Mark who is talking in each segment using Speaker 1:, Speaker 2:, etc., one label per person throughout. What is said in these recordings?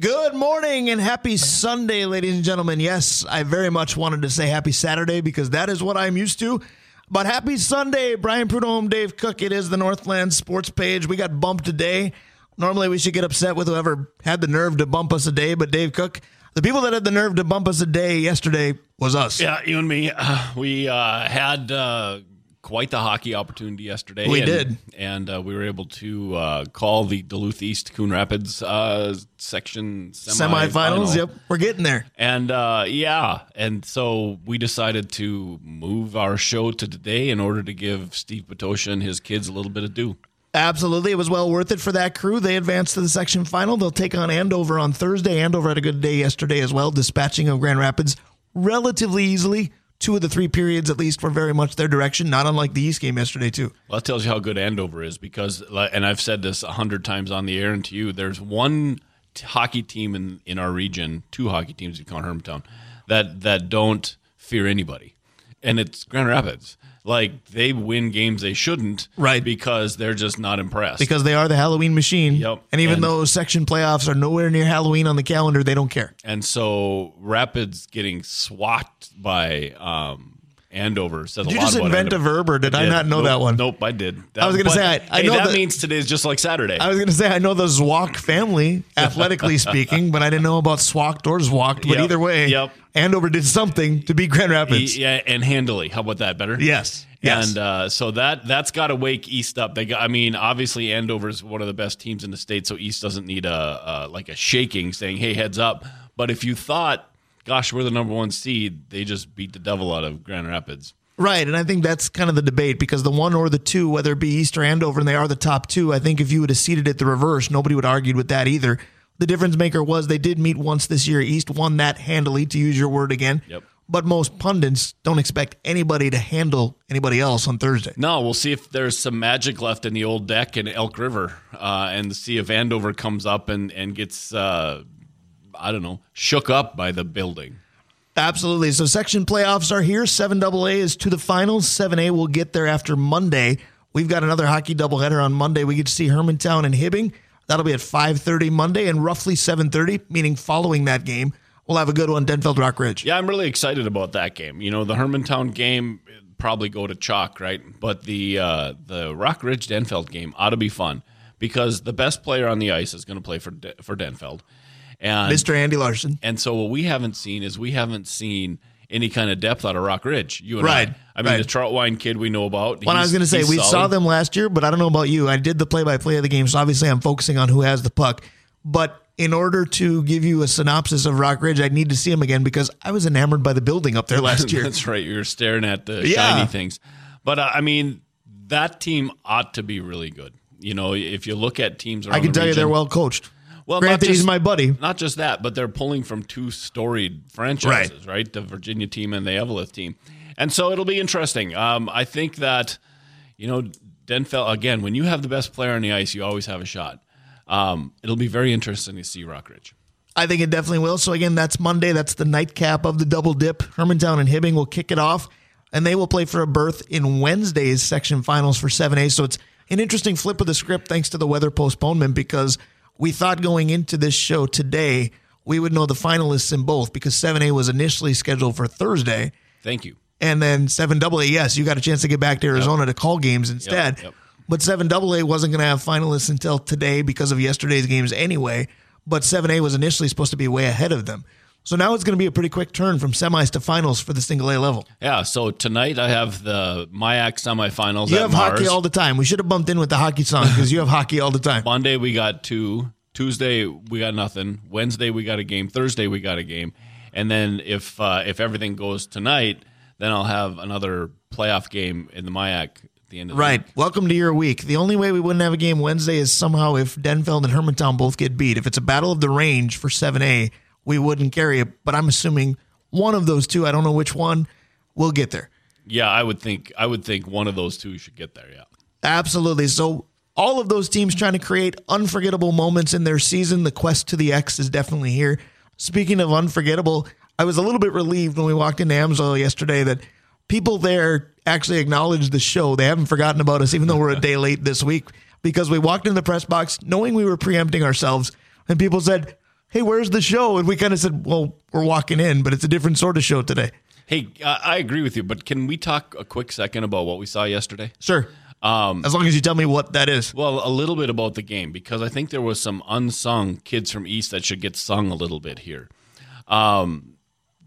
Speaker 1: Good morning and happy Sunday, ladies and gentlemen. Yes, I very much wanted to say happy Saturday because that is what I'm used to. But happy Sunday, Brian Prudhomme, Dave Cook. It is the Northland Sports page. We got bumped today. Normally, we should get upset with whoever had the nerve to bump us a day, but Dave Cook, the people that had the nerve to bump us a day yesterday was us.
Speaker 2: Yeah, you and me. Uh, we uh, had uh, quite the hockey opportunity yesterday.
Speaker 1: We
Speaker 2: and,
Speaker 1: did.
Speaker 2: and uh, we were able to uh, call the Duluth East Coon Rapids uh, section semifinal.
Speaker 1: Semifinals. Yep, we're getting there.
Speaker 2: And uh, yeah, and so we decided to move our show to today in order to give Steve Pitoscia and his kids a little bit of due.
Speaker 1: Absolutely. It was well worth it for that crew. They advanced to the section final. They'll take on Andover on Thursday. Andover had a good day yesterday as well, dispatching of Grand Rapids relatively easily. Two of the three periods, at least, were very much their direction, not unlike the East game yesterday, too.
Speaker 2: Well, that tells you how good Andover is because, and I've said this a hundred times on the air and to you, there's one hockey team in, in our region, two hockey teams in Hermantown, that that don't fear anybody, and it's Grand Rapids. Like they win games they shouldn't,
Speaker 1: Right.
Speaker 2: Because they're just not impressed.
Speaker 1: Because they are the Halloween machine.
Speaker 2: Yep.
Speaker 1: And even
Speaker 2: And-
Speaker 1: though section playoffs are nowhere near Halloween on the calendar, they don't care.
Speaker 2: and so Rapids getting swat by um, Andover says
Speaker 1: Did
Speaker 2: a
Speaker 1: you
Speaker 2: lot
Speaker 1: just
Speaker 2: about
Speaker 1: invent a verb, or did I
Speaker 2: Did.
Speaker 1: not know
Speaker 2: Nope,
Speaker 1: that one?
Speaker 2: Nope, I did.
Speaker 1: I was gonna say, I- I
Speaker 2: hey,
Speaker 1: know
Speaker 2: that
Speaker 1: that-
Speaker 2: means today is just like Saturday.
Speaker 1: I was going to say, I know the Zwok family, athletically speaking, but I didn't know about Swacked or Zwocked. But
Speaker 2: Yep.
Speaker 1: either way,
Speaker 2: Yep.
Speaker 1: Andover did something to beat Grand Rapids.
Speaker 2: yeah, and handily. How about that? Better.
Speaker 1: Yes. Yes.
Speaker 2: And uh, so that that's got to wake East up. They got. I mean, obviously Andover is one of the best teams in the state, so East doesn't need a, a like a shaking, saying, "Hey, heads up." But if you thought, "Gosh, we're the number one seed," they just beat the devil out of Grand Rapids.
Speaker 1: Right, and I think that's kind of the debate because the one or the two, whether it be East or Andover, and they are the top two, I think if you would have seeded it the reverse, nobody would have argued with that either. The difference maker was they did meet once this year. East won that handily, to use your word again.
Speaker 2: Yep.
Speaker 1: But most pundits don't expect anybody to handle anybody else on Thursday.
Speaker 2: No, we'll see if there's some magic left in the old deck in Elk River, uh, and see if Andover comes up and and gets, uh, I don't know, shook up by the building.
Speaker 1: Absolutely. So section playoffs are here. 7AA is to the finals. 7A will get there after Monday. We've got another hockey doubleheader on Monday. We get to see Hermantown and Hibbing. That'll be at 5:30 Monday and roughly 7:30, meaning following that game, we'll have a good one Denfeld Rock Ridge.
Speaker 2: Yeah, I'm really excited about that game. You know, the Hermantown game probably go to chalk, right? But the uh, the Rock Ridge Denfeld game ought to be fun because the best player on the ice is going to play for De- for Denfeld, and
Speaker 1: Mr. Andy Larson.
Speaker 2: and so what we haven't seen is we haven't seen any kind of depth out of Rock Ridge. You and
Speaker 1: Right,
Speaker 2: I. I mean,
Speaker 1: right.
Speaker 2: the Troutwine kid we know about.
Speaker 1: Well, I was going to say we
Speaker 2: solid.
Speaker 1: saw them last year, but I don't know about you. I did the play-by-play of the game, so obviously I'm focusing on who has the puck. But in order to give you a synopsis of Rock Ridge, I'd need to see them again because I was enamored by the building up there last year.
Speaker 2: That's right. You're staring at the
Speaker 1: Yeah.
Speaker 2: shiny things. But uh, I mean, that team ought to be really good. You know, if you look at teams around
Speaker 1: I can tell you they're well coached.
Speaker 2: Well, not
Speaker 1: Granted, he's
Speaker 2: just-
Speaker 1: my buddy.
Speaker 2: Not just that, but they're pulling from two storied franchises, right? The Virginia team and the Eveleth team. And so it'll be interesting. Um, I think that, you know, Denfeld, again, when you have the best player on the ice, you always have a shot. Um, it'll be very interesting to see Rock Ridge.
Speaker 1: I think it definitely will. So again, that's Monday. That's the nightcap of the double dip. Hermantown and Hibbing will kick it off, and they will play for a berth in Wednesday's section finals for 7A. So it's an interesting flip of the script thanks to the weather postponement because we thought going into this show today we would know the finalists in both because 7A was initially scheduled for Thursday.
Speaker 2: Thank you.
Speaker 1: And then 7AA, yes, you got a chance to get back to Arizona to call games instead.
Speaker 2: yep.
Speaker 1: But 7AA wasn't going to have finalists until today because of yesterday's games anyway. But 7A was initially supposed to be way ahead of them. So now it's going to be a pretty quick turn from semis to finals for the single A level.
Speaker 2: Yeah, so tonight I have the MIAC semifinals.
Speaker 1: You
Speaker 2: at
Speaker 1: have
Speaker 2: Mars.
Speaker 1: hockey all the time. We should have bumped in with the hockey song because you have hockey all the time.
Speaker 2: Monday we got two. Tuesday we got nothing. Wednesday we got a game. Thursday we got a game. And then if uh, if everything goes tonight, then I'll have another playoff game in the MIAC the end of
Speaker 1: Right.
Speaker 2: the week. Right.
Speaker 1: Welcome to your week. The only way we wouldn't have a game Wednesday is somehow if Denfeld and Hermantown both get beat. If it's a battle of the range for 7A, we wouldn't carry it. But I'm assuming one of those two, I don't know which one, will get there.
Speaker 2: Yeah, I would think I would think one of those two should get there. Yeah.
Speaker 1: Absolutely. So all of those teams trying to create unforgettable moments in their season. The quest to the X is definitely here. Speaking of unforgettable, I was a little bit relieved when we walked into Amsoil yesterday that people there actually acknowledged the show. They haven't forgotten about us, even though we're a day late this week, because we walked in the press box knowing we were preempting ourselves, and people said, Hey, where's the show? And we kind of said, Well, we're walking in, but it's a different sort of show today.
Speaker 2: Hey, I I agree with you, but can we talk a quick second about what we saw yesterday?
Speaker 1: Sure. as long as you tell me what that is.
Speaker 2: Well, a little bit about the game because I think there was some unsung kids from East that should get sung a little bit here. Um,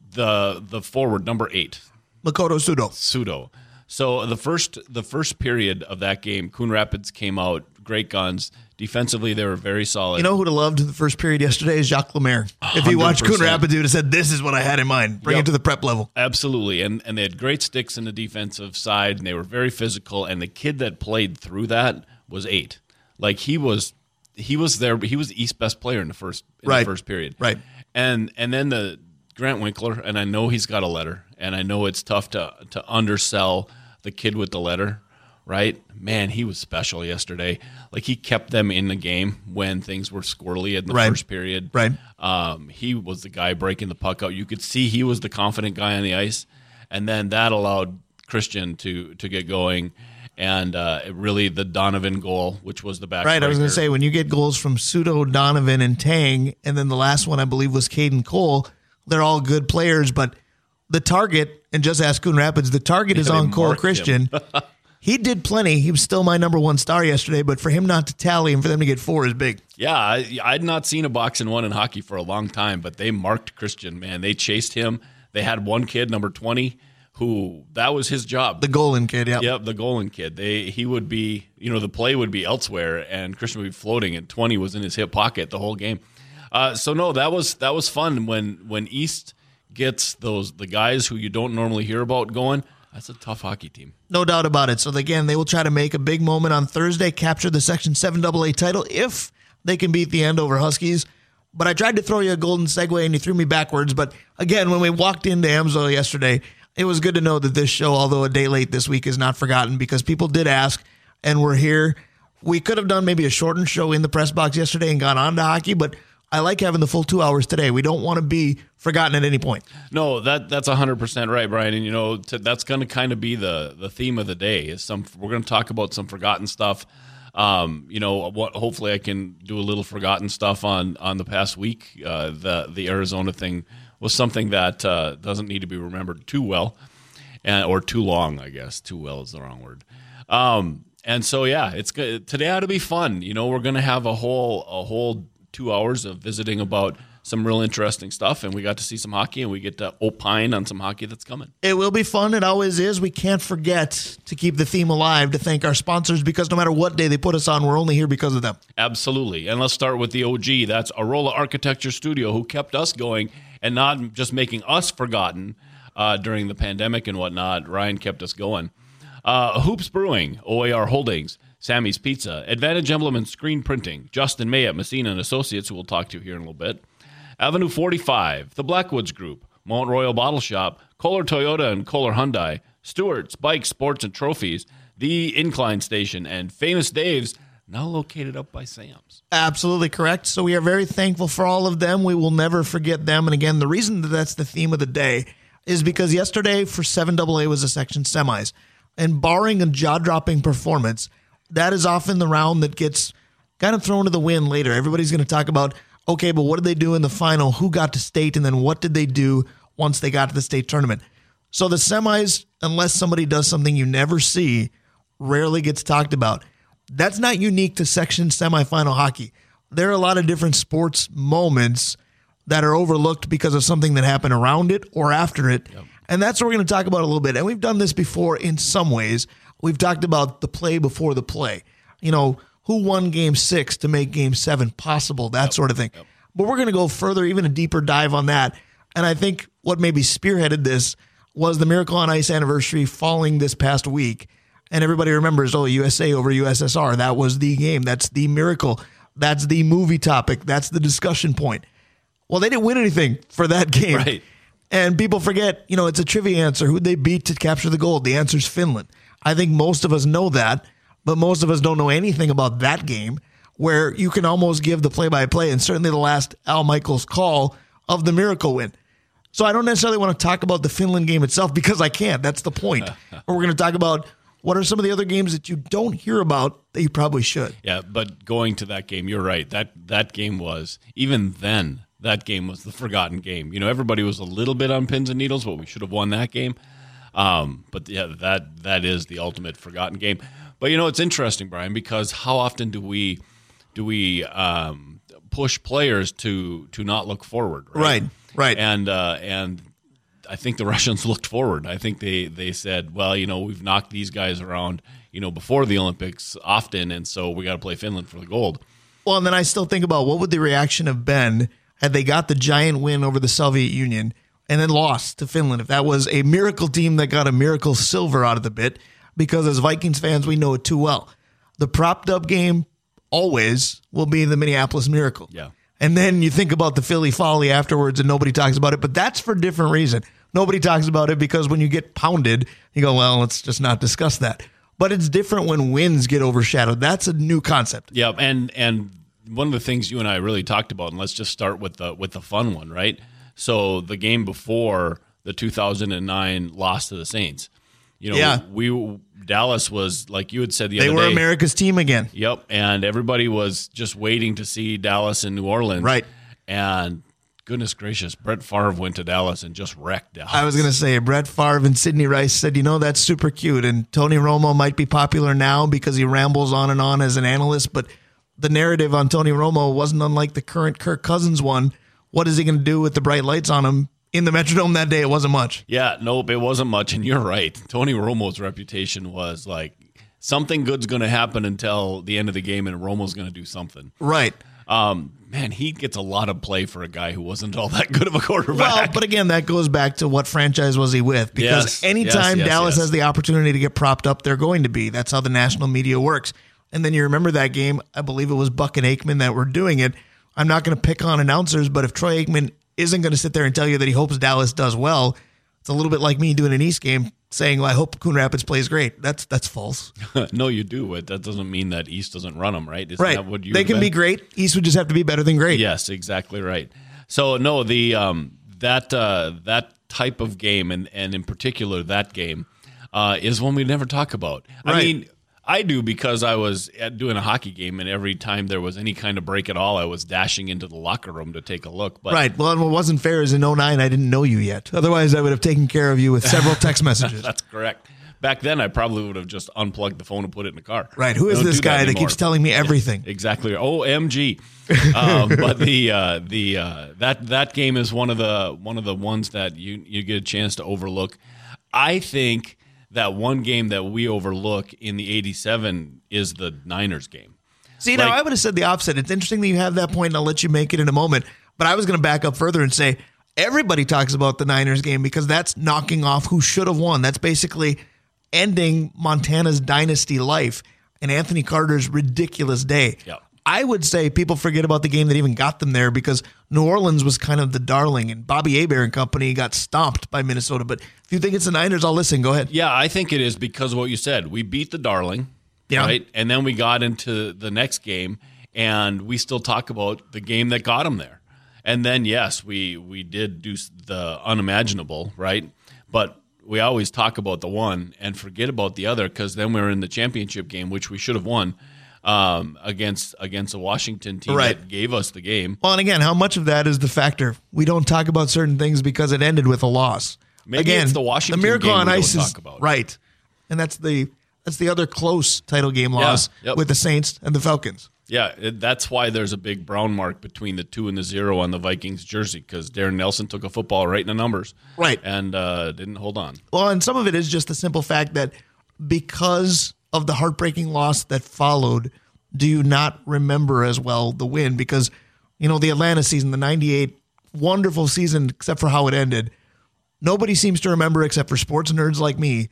Speaker 2: the the forward number eight,
Speaker 1: Makoto Sudo.
Speaker 2: Sudo. So the first the first period of that game, Coon Rapids came out great guns. Defensively, they were very solid.
Speaker 1: You know who'd have loved the first period yesterday is Jacques Lemaire. If he watched Coon
Speaker 2: 100%.
Speaker 1: Rapids, he would have said, This is what I had in mind. Bring
Speaker 2: Yep.
Speaker 1: it to the prep level.
Speaker 2: Absolutely, and and they had great sticks in the defensive side, and they were very physical. And the kid that played through that was eight. Like he was, he was there. He was the East best player in the first in
Speaker 1: Right.
Speaker 2: the first period.
Speaker 1: Right.
Speaker 2: And and then the Grant Winkler, and I know he's got a letter, and I know it's tough to to undersell the kid with the letter. Right, man, he was special yesterday. Like he kept them in the game when things were squirrely in the
Speaker 1: Right.
Speaker 2: first period.
Speaker 1: Right.
Speaker 2: Um, he was the guy breaking the puck out. You could see he was the confident guy on the ice, and then that allowed Christian to to get going, and uh, it really the Donovan goal, which was the back.
Speaker 1: Right. I was going to say, when you get goals from Sudo, Donovan, and Tang, and then the last one, I believe, was Caden Cole, they're all good players, but the target, and just ask Coon Rapids, the target is on Cole. Christian. he did plenty. He was still my number one star yesterday, but for him not to tally and for them to get four is big.
Speaker 2: Yeah, I, I'd not seen a box and one in hockey for a long time, but they marked Christian. Man, they chased him. They had one kid, number twenty, who that was his job.
Speaker 1: The Golan kid, yeah.
Speaker 2: Yep, the Golan kid. They he would be, you know, the play would be elsewhere, and Christian would be floating, and twenty was in his hip pocket the whole game. Uh, so no, that was that was fun when when East gets those the guys who you don't normally hear about going. That's a tough hockey team.
Speaker 1: No doubt about it. So again, they will try to make a big moment on Thursday, capture the Section 7 AA title if they can beat the Andover Huskies. But I tried to throw you a golden segue and you threw me backwards. But again, when we walked into Amsoil yesterday, it was good to know that this show, although a day late this week, is not forgotten because people did ask and we're here. We could have done maybe a shortened show in the press box yesterday and gone on to hockey, but I like having the full two hours today. We don't want to be forgotten at any point.
Speaker 2: No, that that's hundred percent right, Brian. And you know to, that's going to kind of be the the theme of the day. Is some we're going to talk about some forgotten stuff. Um, you know what? Hopefully, I can do a little forgotten stuff on on the past week. Uh, the the Arizona thing was something that uh, doesn't need to be remembered too well, and or too long. I guess too well is the wrong word. Um, and so yeah, it's good. Today ought to be fun. You know, we're going to have a whole a whole two hours of visiting about some real interesting stuff, and we got to see some hockey, and we get to opine on some hockey that's coming.
Speaker 1: It will be fun. It always is. We can't forget to keep the theme alive, to thank our sponsors because no matter what day they put us on, we're only here because of them.
Speaker 2: Absolutely. And let's start with the OG. That's Arola Architecture Studio, who kept us going and not just making us forgotten uh, during the pandemic and whatnot. Ryan kept us going. Uh, Hoops Brewing, OAR Holdings, Sammy's Pizza, Advantage Emblem and Screen Printing, Justin May at Messina and Associates, who we'll talk to here in a little bit. Avenue 45, The Blackwoods Group, Mount Royal Bottle Shop, Kolar Toyota and Kolar Hyundai, Stewart's Bikes, Sports and Trophies, The Incline Station, and Famous Dave's, now located up by Sam's.
Speaker 1: Absolutely correct. So we are very thankful for all of them. We will never forget them. And again, the reason that that's the theme of the day is because yesterday for 7AA was a section semis. And barring a jaw dropping performance, that is often the round that gets kind of thrown to the wind later. Everybody's going to talk about, okay, but what did they do in the final? Who got to state? And then what did they do once they got to the state tournament? So the semis, unless somebody does something you never see, rarely gets talked about. That's not unique to section semifinal hockey. There are a lot of different sports moments that are overlooked because of something that happened around it or after it. And that's what we're going to talk about a little bit. And we've done this before in some ways. We've talked about the play before the play. You know, who won game six to make game seven possible, that sort of thing. But we're going to go further, even a deeper dive on that. And I think what maybe spearheaded this was the Miracle on Ice anniversary falling this past week. and everybody remembers, oh, USA over USSR. That was the game. That's the miracle. That's the movie topic. That's the discussion point. Well, they didn't win anything for that game.
Speaker 2: Right.
Speaker 1: And people forget, you know, it's a trivia answer. Who'd they beat to capture the gold? The answer's Finland. I think most of us know that, but most of us don't know anything about that game where you can almost give the play by play and certainly the last Al Michaels call of the miracle win. So I don't necessarily want to talk about the Finland game itself because I can't. That's the point. or we're going to talk about what are some of the other games that you don't hear about that you probably should.
Speaker 2: Yeah, but going to that game, you're right. That that game was even then. That game was the forgotten game. You know, everybody was a little bit on pins and needles, but we should have won that game. Um, but yeah, that that is the ultimate forgotten game. But you know, it's interesting, Brian, because how often do we do we um, push players to to not look forward?
Speaker 1: Right, right.
Speaker 2: And uh, and I think the Russians looked forward. I think they they said, well, you know, we've knocked these guys around, you know, before the Olympics often, and so we got to play Finland for the gold.
Speaker 1: Well, and then I still think about what would the reaction have been had they got the giant win over the Soviet Union and then lost to Finland if that was a miracle team that got a miracle silver out of the bit because as Vikings fans we know it too well. The propped up game always will be the Minneapolis Miracle.
Speaker 2: Yeah.
Speaker 1: And then you think about the Philly Folly afterwards and nobody talks about it, but that's for different reason. Nobody talks about it because when you get pounded, you go, well, let's just not discuss that. But it's different when wins get overshadowed. That's a new concept.
Speaker 2: Yeah, and and one of the things you and I really talked about, and let's just start with the with the fun one, right? So the game before the 2009 loss to the Saints, you know,
Speaker 1: Yeah.
Speaker 2: we Dallas was like you had said the
Speaker 1: They
Speaker 2: other day. They were.
Speaker 1: America's team again.
Speaker 2: Yep, and everybody was just waiting to see Dallas and New Orleans,
Speaker 1: Right.
Speaker 2: And goodness gracious, Brett Favre went to Dallas and just wrecked Dallas.
Speaker 1: I was going to say Brett Favre and Sidney Rice said, you know, that's super cute. And Tony Romo might be popular now because he rambles on and on as an analyst, but the narrative on Tony Romo wasn't unlike the current Kirk Cousins one. What is he going to do with the bright lights on him in the Metrodome that day? It wasn't much.
Speaker 2: Yeah, nope, it wasn't much. And you're right. Tony Romo's reputation was like something good's going to happen until the end of the game, and Romo's going to do something.
Speaker 1: Right.
Speaker 2: Um, man, he gets a lot of play for a guy who wasn't all that good of a quarterback.
Speaker 1: Well, but again, that goes back to what franchise was he with? Because
Speaker 2: Yes,
Speaker 1: anytime
Speaker 2: yes, yes,
Speaker 1: Dallas has the opportunity to get propped up, they're going to be. That's how the national media works. And then you remember that game, I believe it was Buck and Aikman that were doing it. I'm not going to pick on announcers, but if Troy Aikman isn't going to sit there and tell you that he hopes Dallas does well, it's a little bit like me doing an East game saying, well, I hope Coon Rapids plays great. That's that's false.
Speaker 2: no, you do, but that doesn't mean that East doesn't run them, right? Isn't
Speaker 1: right.
Speaker 2: that what you
Speaker 1: They can be great. East would just have to be better than great.
Speaker 2: Yes, exactly right. So no, the um, that uh, that type of game, and and in particular that game, uh, is one we never talk about. I mean, I do because I was doing a hockey game, and every time there was any kind of break at all, I was dashing into the locker room to take a look. But
Speaker 1: Right. Well, what wasn't fair is in 09, I didn't know you yet. Otherwise, I would have taken care of you with several text messages.
Speaker 2: that's correct. Back then, I probably would have just unplugged the phone and put it in the car.
Speaker 1: Right. Who is this
Speaker 2: do that
Speaker 1: guy that, keeps telling me everything?
Speaker 2: Exactly. OMG. um, but the uh, the uh, that that game is one of the one of the ones that you you get a chance to overlook. I think that one game that we overlook in the '87 is the Niners game.
Speaker 1: See, now I would have said the opposite. It's interesting that you have that point, and I'll let you make it in a moment. But I was going to back up further and say everybody talks about the Niners game because that's knocking off who should have won. That's basically ending Montana's dynasty life and Anthony Carter's ridiculous day.
Speaker 2: Yep.
Speaker 1: I would say people forget about the game that even got them there because New Orleans was kind of the darling, and Bobby Hebert and company got stomped by Minnesota. But if you think it's the Niners, I'll listen. Go ahead.
Speaker 2: Yeah, I think it is because of what you said. We beat the Darling,
Speaker 1: Yeah.
Speaker 2: right? And then we got into the next game, and we still talk about the game that got them there. And then, yes, we we did do the unimaginable, right? But we always talk about the one and forget about the other because then we're in the championship game, which we should have won um, against against a Washington team
Speaker 1: Right.
Speaker 2: that gave us the game.
Speaker 1: Well, and again, how much of that is the factor? We don't talk about certain things because it ended with a loss.
Speaker 2: Maybe
Speaker 1: again,
Speaker 2: the Washington
Speaker 1: miracle
Speaker 2: game
Speaker 1: on ice is
Speaker 2: talk about.
Speaker 1: right, and that's the that's the other close title game loss
Speaker 2: yep.
Speaker 1: with the Saints and the Falcons.
Speaker 2: Yeah, it, that's why there's a big brown mark between the two and the zero on the Vikings jersey because Darrin Nelson took a football right in the numbers,
Speaker 1: Right.
Speaker 2: and uh, didn't hold on.
Speaker 1: Well, and some of it is just the simple fact that because of the heartbreaking loss that followed, do you not remember as well the win? Because, you know, the Atlanta season, the 98, wonderful season, except for how it ended. Nobody seems to remember, except for sports nerds like me,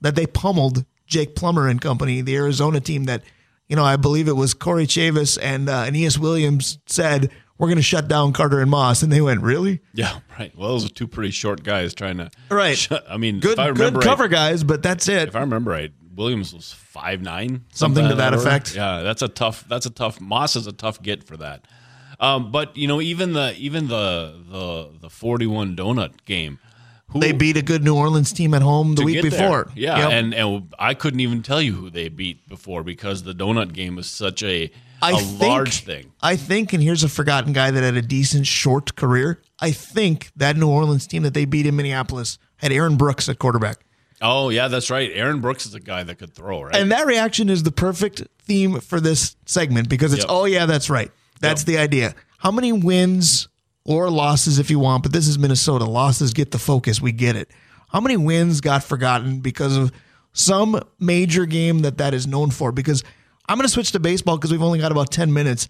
Speaker 1: that they pummeled Jake Plummer and company, the Arizona team that, you know, I believe it was Corey Chavous and uh, Aeneas Williams said, we're going to shut down Carter and Moss. And they went, really?
Speaker 2: Yeah, right. Well, those are two pretty short guys trying to.
Speaker 1: Right.
Speaker 2: Shut, I mean,
Speaker 1: Good,
Speaker 2: if I remember
Speaker 1: good cover
Speaker 2: right,
Speaker 1: guys, but that's it.
Speaker 2: if I remember right, Williams was five nine,
Speaker 1: Something to that
Speaker 2: order.
Speaker 1: effect.
Speaker 2: Yeah, that's a tough. That's a tough. Moss is a tough get for that. Um, but you know, even the even the the the forty one donut game, who
Speaker 1: They beat a good New Orleans team at home the week
Speaker 2: get there.
Speaker 1: before.
Speaker 2: Yeah,
Speaker 1: Yep.
Speaker 2: and and I couldn't even tell you who they beat before because the donut game was such a
Speaker 1: I
Speaker 2: a
Speaker 1: think,
Speaker 2: large thing.
Speaker 1: I think, and here's a forgotten guy that had a decent short career. I think that New Orleans team that they beat in Minneapolis had Aaron Brooks at quarterback.
Speaker 2: Oh yeah, that's right. Aaron Brooks is a guy that could throw, right?
Speaker 1: And that reaction is the perfect theme for this segment because it's,
Speaker 2: Yep.
Speaker 1: oh, yeah, that's right. That's the idea. How many wins or losses, if you want, but this is Minnesota. Losses get the focus. We get it. How many wins got forgotten because of some major game that that is known for? Because I'm going to switch to baseball because we've only got about 10 minutes.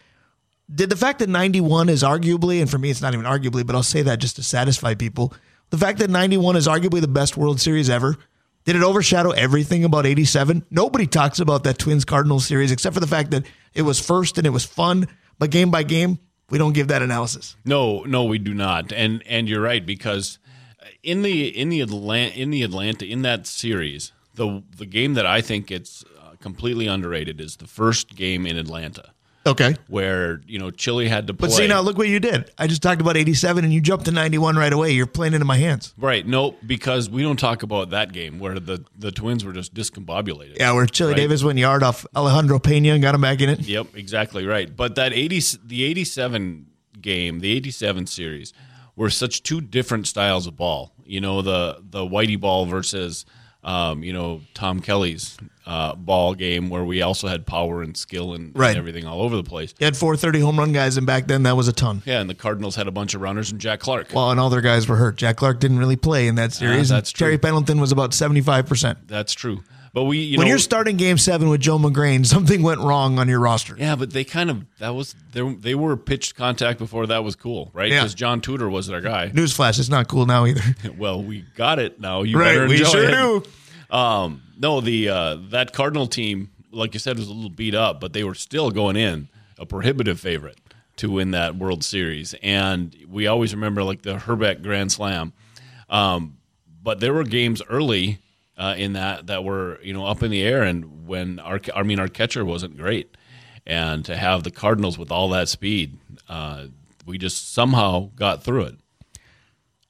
Speaker 1: Did the fact that 91 is arguably, and for me, it's not even arguably, but I'll say that just to satisfy people. The fact that 91 is arguably the best World Series ever, did it overshadow everything about 87? Nobody talks about that Twins Cardinals series except for the fact that it was first and it was fun, but game by game, we don't give that analysis.
Speaker 2: No, no, we do not. And and you're right because in the in the Atlanta in the Atlanta in that series, the the game that I think it's uh, completely underrated is the first game in Atlanta
Speaker 1: Okay.
Speaker 2: where you know Chili had to play.
Speaker 1: But see, now look what you did. I just talked about 87 and you jumped to 91 right away. You're playing into my hands.
Speaker 2: right? No, because we don't talk about that game where the the Twins were just discombobulated.
Speaker 1: Yeah, where Chili
Speaker 2: Right.
Speaker 1: Davis went yard off Alejandro Pena and got him back in it.
Speaker 2: Yep, exactly right. But that 80 the 87 game, the 87 series were such two different styles of ball. You know, the the Whitey ball versus um, you know, Tom Kelly's uh, ball game where we also had power and skill and, and everything all over the place.
Speaker 1: You had 430 home run guys, and back then that was a ton.
Speaker 2: Yeah, and the Cardinals had a bunch of runners and Jack Clark.
Speaker 1: Well, and all their guys were hurt. Jack Clark didn't really play in that series.
Speaker 2: that's
Speaker 1: and Terry. Pendleton was about 75%.
Speaker 2: That's true. But we you
Speaker 1: when
Speaker 2: know
Speaker 1: you're starting game seven with Joe Magrane, something went wrong on your roster.
Speaker 2: Yeah, but they kind of that was they they were pitched contact before that was cool, right?
Speaker 1: Yeah.
Speaker 2: Because John Tudor was their guy.
Speaker 1: Newsflash, it's not cool now either.
Speaker 2: Well, we got it now. You
Speaker 1: Right,
Speaker 2: better
Speaker 1: we sure
Speaker 2: it.
Speaker 1: do.
Speaker 2: Um, no, the uh, that Cardinal team, like you said, was a little beat up, but they were still going in a prohibitive favorite to win that World Series. And we always remember like the Hrbek Grand Slam. Um, but there were games early uh, in that that were you know up in the air, and when our I mean our catcher wasn't great, and to have the Cardinals with all that speed, uh, we just somehow got through it.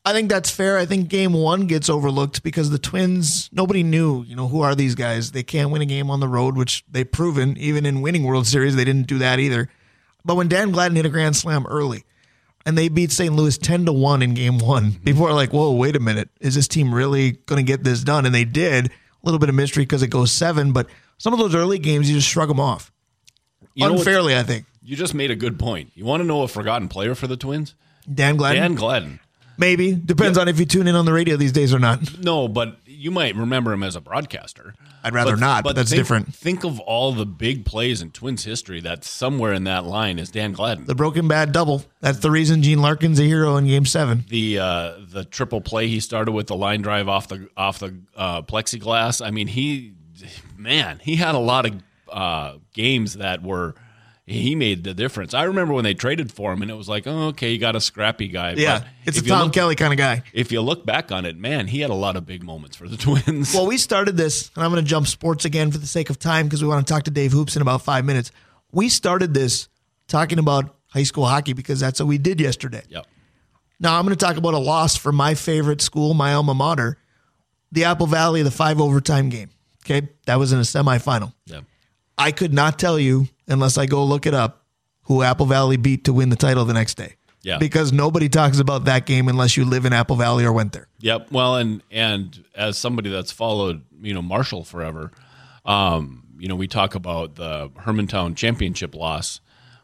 Speaker 1: I think that's fair. I think game one gets overlooked because the Twins, nobody knew, you know, who are these guys? They can't win a game on the road, which they've proven. Even in winning World Series, they didn't do that either. But when Dan Gladden hit a grand slam early and they beat St. Louis 10 to 1 in game one, mm-hmm. people are like, whoa, wait a minute. Is this team really going to get this done? And they did. A little bit of mystery because it goes seven, but some of those early games, you just shrug them off.
Speaker 2: You
Speaker 1: Unfairly, I think.
Speaker 2: You just made a good point. You want to know a forgotten player for the Twins?
Speaker 1: Dan Gladden?
Speaker 2: Dan Gladden.
Speaker 1: Maybe. Depends on if you tune in on the radio these days or not.
Speaker 2: No, but you might remember him as a broadcaster.
Speaker 1: I'd rather not, but that's
Speaker 2: think,
Speaker 1: different.
Speaker 2: Think of all the big plays in Twins history that somewhere in that line is Dan Gladden.
Speaker 1: The broken bad double. That's the reason Gene Larkin's a hero in game seven.
Speaker 2: The uh, the triple play he started with the line drive off the off the uh, plexiglass. I mean, he man, he had a lot of uh, games that were he made the difference. I remember when they traded for him, and it was like, oh, okay, you got a scrappy guy.
Speaker 1: Yeah,
Speaker 2: But
Speaker 1: it's a Tom
Speaker 2: look-
Speaker 1: Kelly kind of guy.
Speaker 2: If you look back on it, man, he had a lot of big moments for the Twins.
Speaker 1: Well, we started this, and I'm going to jump sports again for the sake of time because we want to talk to Dave Hoops in about five minutes. We started this talking about high school hockey because that's what we did yesterday.
Speaker 2: yep.
Speaker 1: Now I'm going to talk about a loss for my favorite school, my alma mater, the Apple Valley, the five overtime game. Okay, that was in a semifinal.
Speaker 2: Yep.
Speaker 1: I could not tell you unless I go look it up who Apple Valley beat to win the title the next day.
Speaker 2: Yeah.
Speaker 1: Because nobody talks about that game unless you live in Apple Valley or went there.
Speaker 2: Yep. Well, and and as somebody that's followed, you know, Marshall forever, um, you know, we talk about the Hermantown championship loss.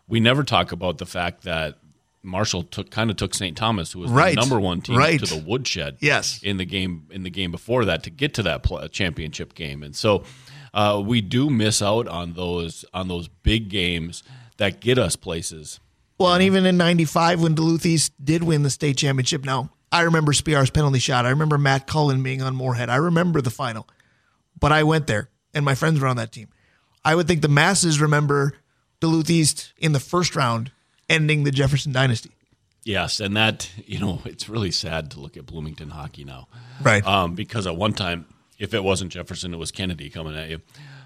Speaker 2: We never talk about the fact that Marshall took kind of took St. Thomas, who was
Speaker 1: Right.
Speaker 2: the number one team,
Speaker 1: Right.
Speaker 2: to the woodshed.
Speaker 1: Yes.
Speaker 2: In the game in the game before that to get to that championship game, and so uh, we do miss out on those on those big games that get us places.
Speaker 1: Well, and even in 95 when Duluth East did win the state championship. Now, I remember Spiar's penalty shot. I remember Matt Cullen being on Moorhead. I remember the final. But I went there and my friends were on that team. I would think the masses remember Duluth East in the first round, ending the Jefferson dynasty.
Speaker 2: Yes, and that you know it's really sad to look at Bloomington hockey now,
Speaker 1: Right.
Speaker 2: Um, because at one time, if it wasn't Jefferson, it was Kennedy coming at you.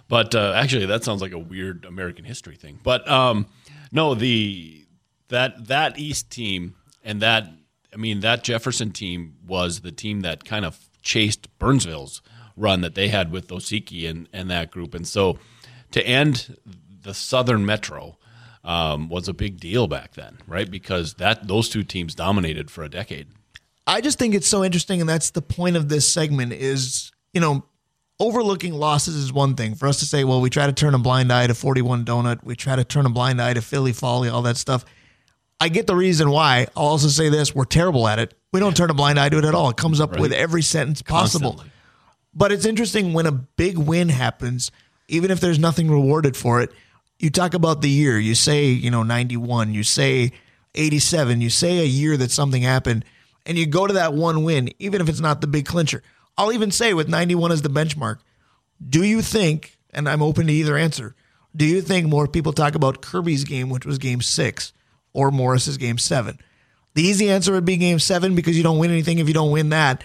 Speaker 2: But uh, actually, that sounds like a weird American history thing. But um, no, the that that East team and that I mean that Jefferson team was the team that kind of chased Burnsville's run that they had with Osiki and and that group, and so to end the Southern Metro um, was a big deal back then, right? Because that those two teams dominated for a decade.
Speaker 1: I just think it's so interesting, and that's the point of this segment. Is you know, overlooking losses is one thing for us to say. Well, we try to turn a blind eye to forty-one donut. We try to turn a blind eye to Philly Folly, all that stuff. I get the reason why. I'll also say this: we're terrible at it. We don't turn a blind eye to it at all. It comes up with every sentence possible.
Speaker 2: Constantly.
Speaker 1: But it's interesting when a big win happens, even if there's nothing rewarded for it. You talk about the year. You say, you know, 91. You say 87. You say a year that something happened, and you go to that one win, even if it's not the big clincher. I'll even say with 91 as the benchmark, do you think, and I'm open to either answer, do you think more people talk about Kirby's game, which was game six, or Morris's game seven? The easy answer would be game seven because you don't win anything if you don't win that.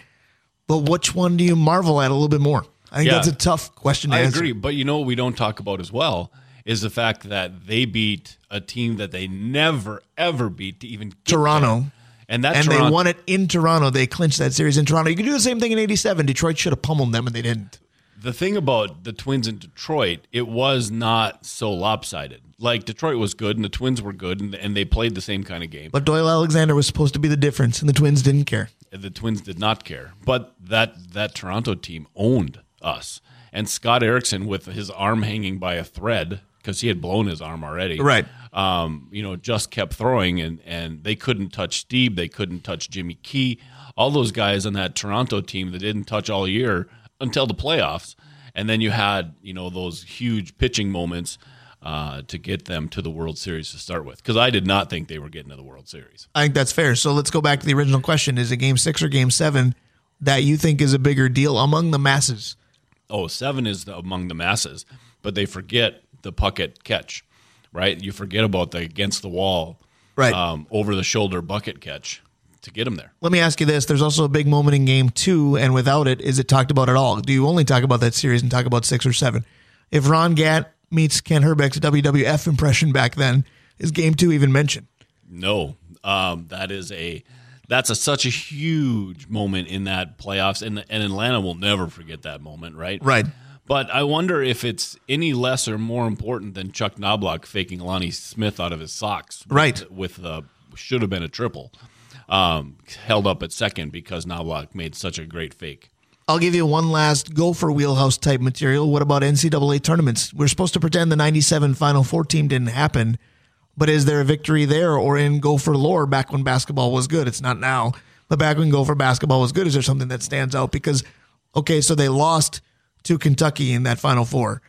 Speaker 1: But which one do you marvel at a little bit more? I think
Speaker 2: Yeah.
Speaker 1: that's a tough question to
Speaker 2: I
Speaker 1: answer.
Speaker 2: agree, but you know what we don't talk about as well is the fact that they beat a team that they never ever beat to even
Speaker 1: Toronto.
Speaker 2: And that
Speaker 1: And
Speaker 2: Toronto,
Speaker 1: they won it in Toronto. They clinched that series in Toronto. You could do the same thing in 87. Detroit should have pummeled them, and they didn't.
Speaker 2: the thing about the Twins in Detroit, it was not so lopsided. Like Detroit was good and the Twins were good, and, and they played the same kind of game.
Speaker 1: But Doyle Alexander was supposed to be the difference, and the Twins didn't care.
Speaker 2: the Twins did not care. But that that Toronto team owned us. And Scott Erickson with his arm hanging by a thread because he had blown his arm already.
Speaker 1: Right.
Speaker 2: Um, you know, just kept throwing and and they couldn't touch Steve, they couldn't touch Jimmy Key. All those guys on that Toronto team that didn't touch all year until the playoffs. And then you had, you know, those huge pitching moments uh, to get them to the World Series to start with. Because I did not think they were getting to the World Series.
Speaker 1: I think that's fair. So let's go back to the original question: Is it Game Six or Game Seven that you think is a bigger deal among the masses?
Speaker 2: oh, seven is the, among the masses, but they forget the bucket catch, right? You forget about the against the wall,
Speaker 1: Right.
Speaker 2: um, over the shoulder bucket catch to get him there.
Speaker 1: Let me ask you this: There's also a big moment in Game Two, and without it, is it talked about at all? Do you only talk about that series and talk about six or seven? If Ron Gant meets Ken Hrbek's WWF impression back then, is Game Two even mentioned?
Speaker 2: No, um, that is a that's a, such a huge moment in that playoffs, and and Atlanta will never forget that moment, right?
Speaker 1: Right.
Speaker 2: But I wonder if it's any less or more important than Chuck Knoblauch faking Lonnie Smith out of his socks,
Speaker 1: Right.
Speaker 2: With the should have been a triple, um, held up at second because Knoblauch made such a great fake.
Speaker 1: I'll give you one last gopher wheelhouse type material. What about NCAA tournaments? We're supposed to pretend the 97 Final Four team didn't happen, but is there a victory there or in gopher lore back when basketball was good? It's not now, but back when gopher basketball was good, is there something that stands out? Because, okay, so they lost to Kentucky in that Final Four,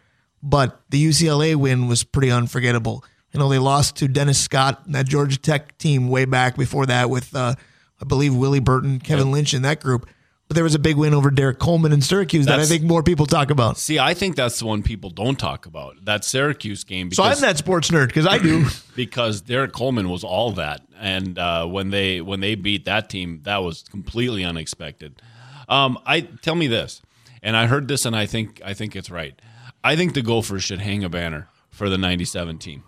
Speaker 1: but the UCLA win was pretty unforgettable. You know, they lost to Dennis Scott and that Georgia Tech team way back before that with, uh, I believe, Willie Burton, Kevin Lynch in that group. But there was a big win over Derrick Coleman in Syracuse that I think more people talk about.
Speaker 2: See, I think that's the one people don't talk about. That Syracuse game
Speaker 1: So
Speaker 2: because
Speaker 1: I'm that sports nerd because I do.
Speaker 2: because Derrick Coleman was all that, and uh, when they when they beat that team, that was completely unexpected. Um, I tell me this, and I heard this, and I think I think it's right. I think the Gophers should hang a banner for the '97 team.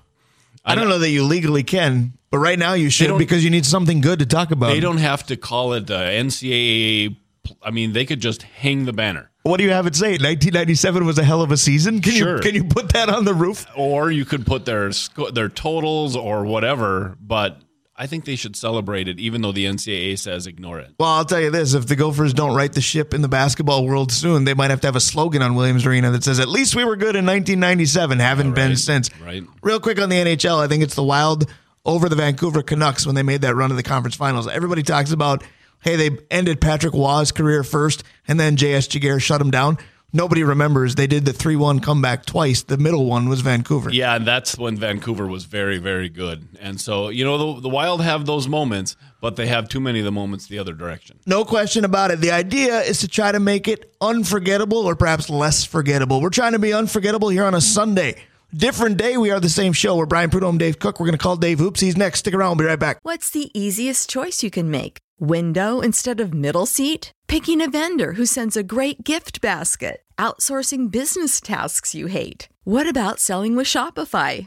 Speaker 1: I don't know that you legally can, but right now you should because you need something good to talk about.
Speaker 2: They don't have to call it uh, NCAA. I mean, they could just hang the banner.
Speaker 1: What do you have it say? 1997 was a hell of a season. Can
Speaker 2: Sure.
Speaker 1: you can you put that on the roof?
Speaker 2: or you could put their their totals or whatever. But I think they should celebrate it, even though the NCAA says ignore it.
Speaker 1: Well, I'll tell you this: if the Gophers don't right the ship in the basketball world soon, they might have to have a slogan on Williams Arena that says, "At least we were good in 1997. Haven't been
Speaker 2: right,
Speaker 1: since."
Speaker 2: right.
Speaker 1: Real quick on the NHL, I think it's the Wild over the Vancouver Canucks when they made that run to the conference finals. Everybody talks about, hey, they ended Patrick Roy's career first, and then J.S. Giguere shut him down. Nobody remembers they did the 3 1 comeback twice. The middle one was Vancouver.
Speaker 2: Yeah, and that's when Vancouver was very, very good. And so, you know, the, the Wild have those moments, but they have too many of the moments the other direction.
Speaker 1: No question about it. The idea is to try to make it unforgettable or perhaps less forgettable. We're trying to be unforgettable here on a Sunday. Different day, we are the same show. We're Brian Prudhomme, Dave Cook. We're going to call Dave Hoops. He's next. Stick around. We'll be right back.
Speaker 3: What's the easiest choice you can make? Window instead of middle seat? Picking a vendor who sends a great gift basket? Outsourcing business tasks you hate? What about selling with Shopify?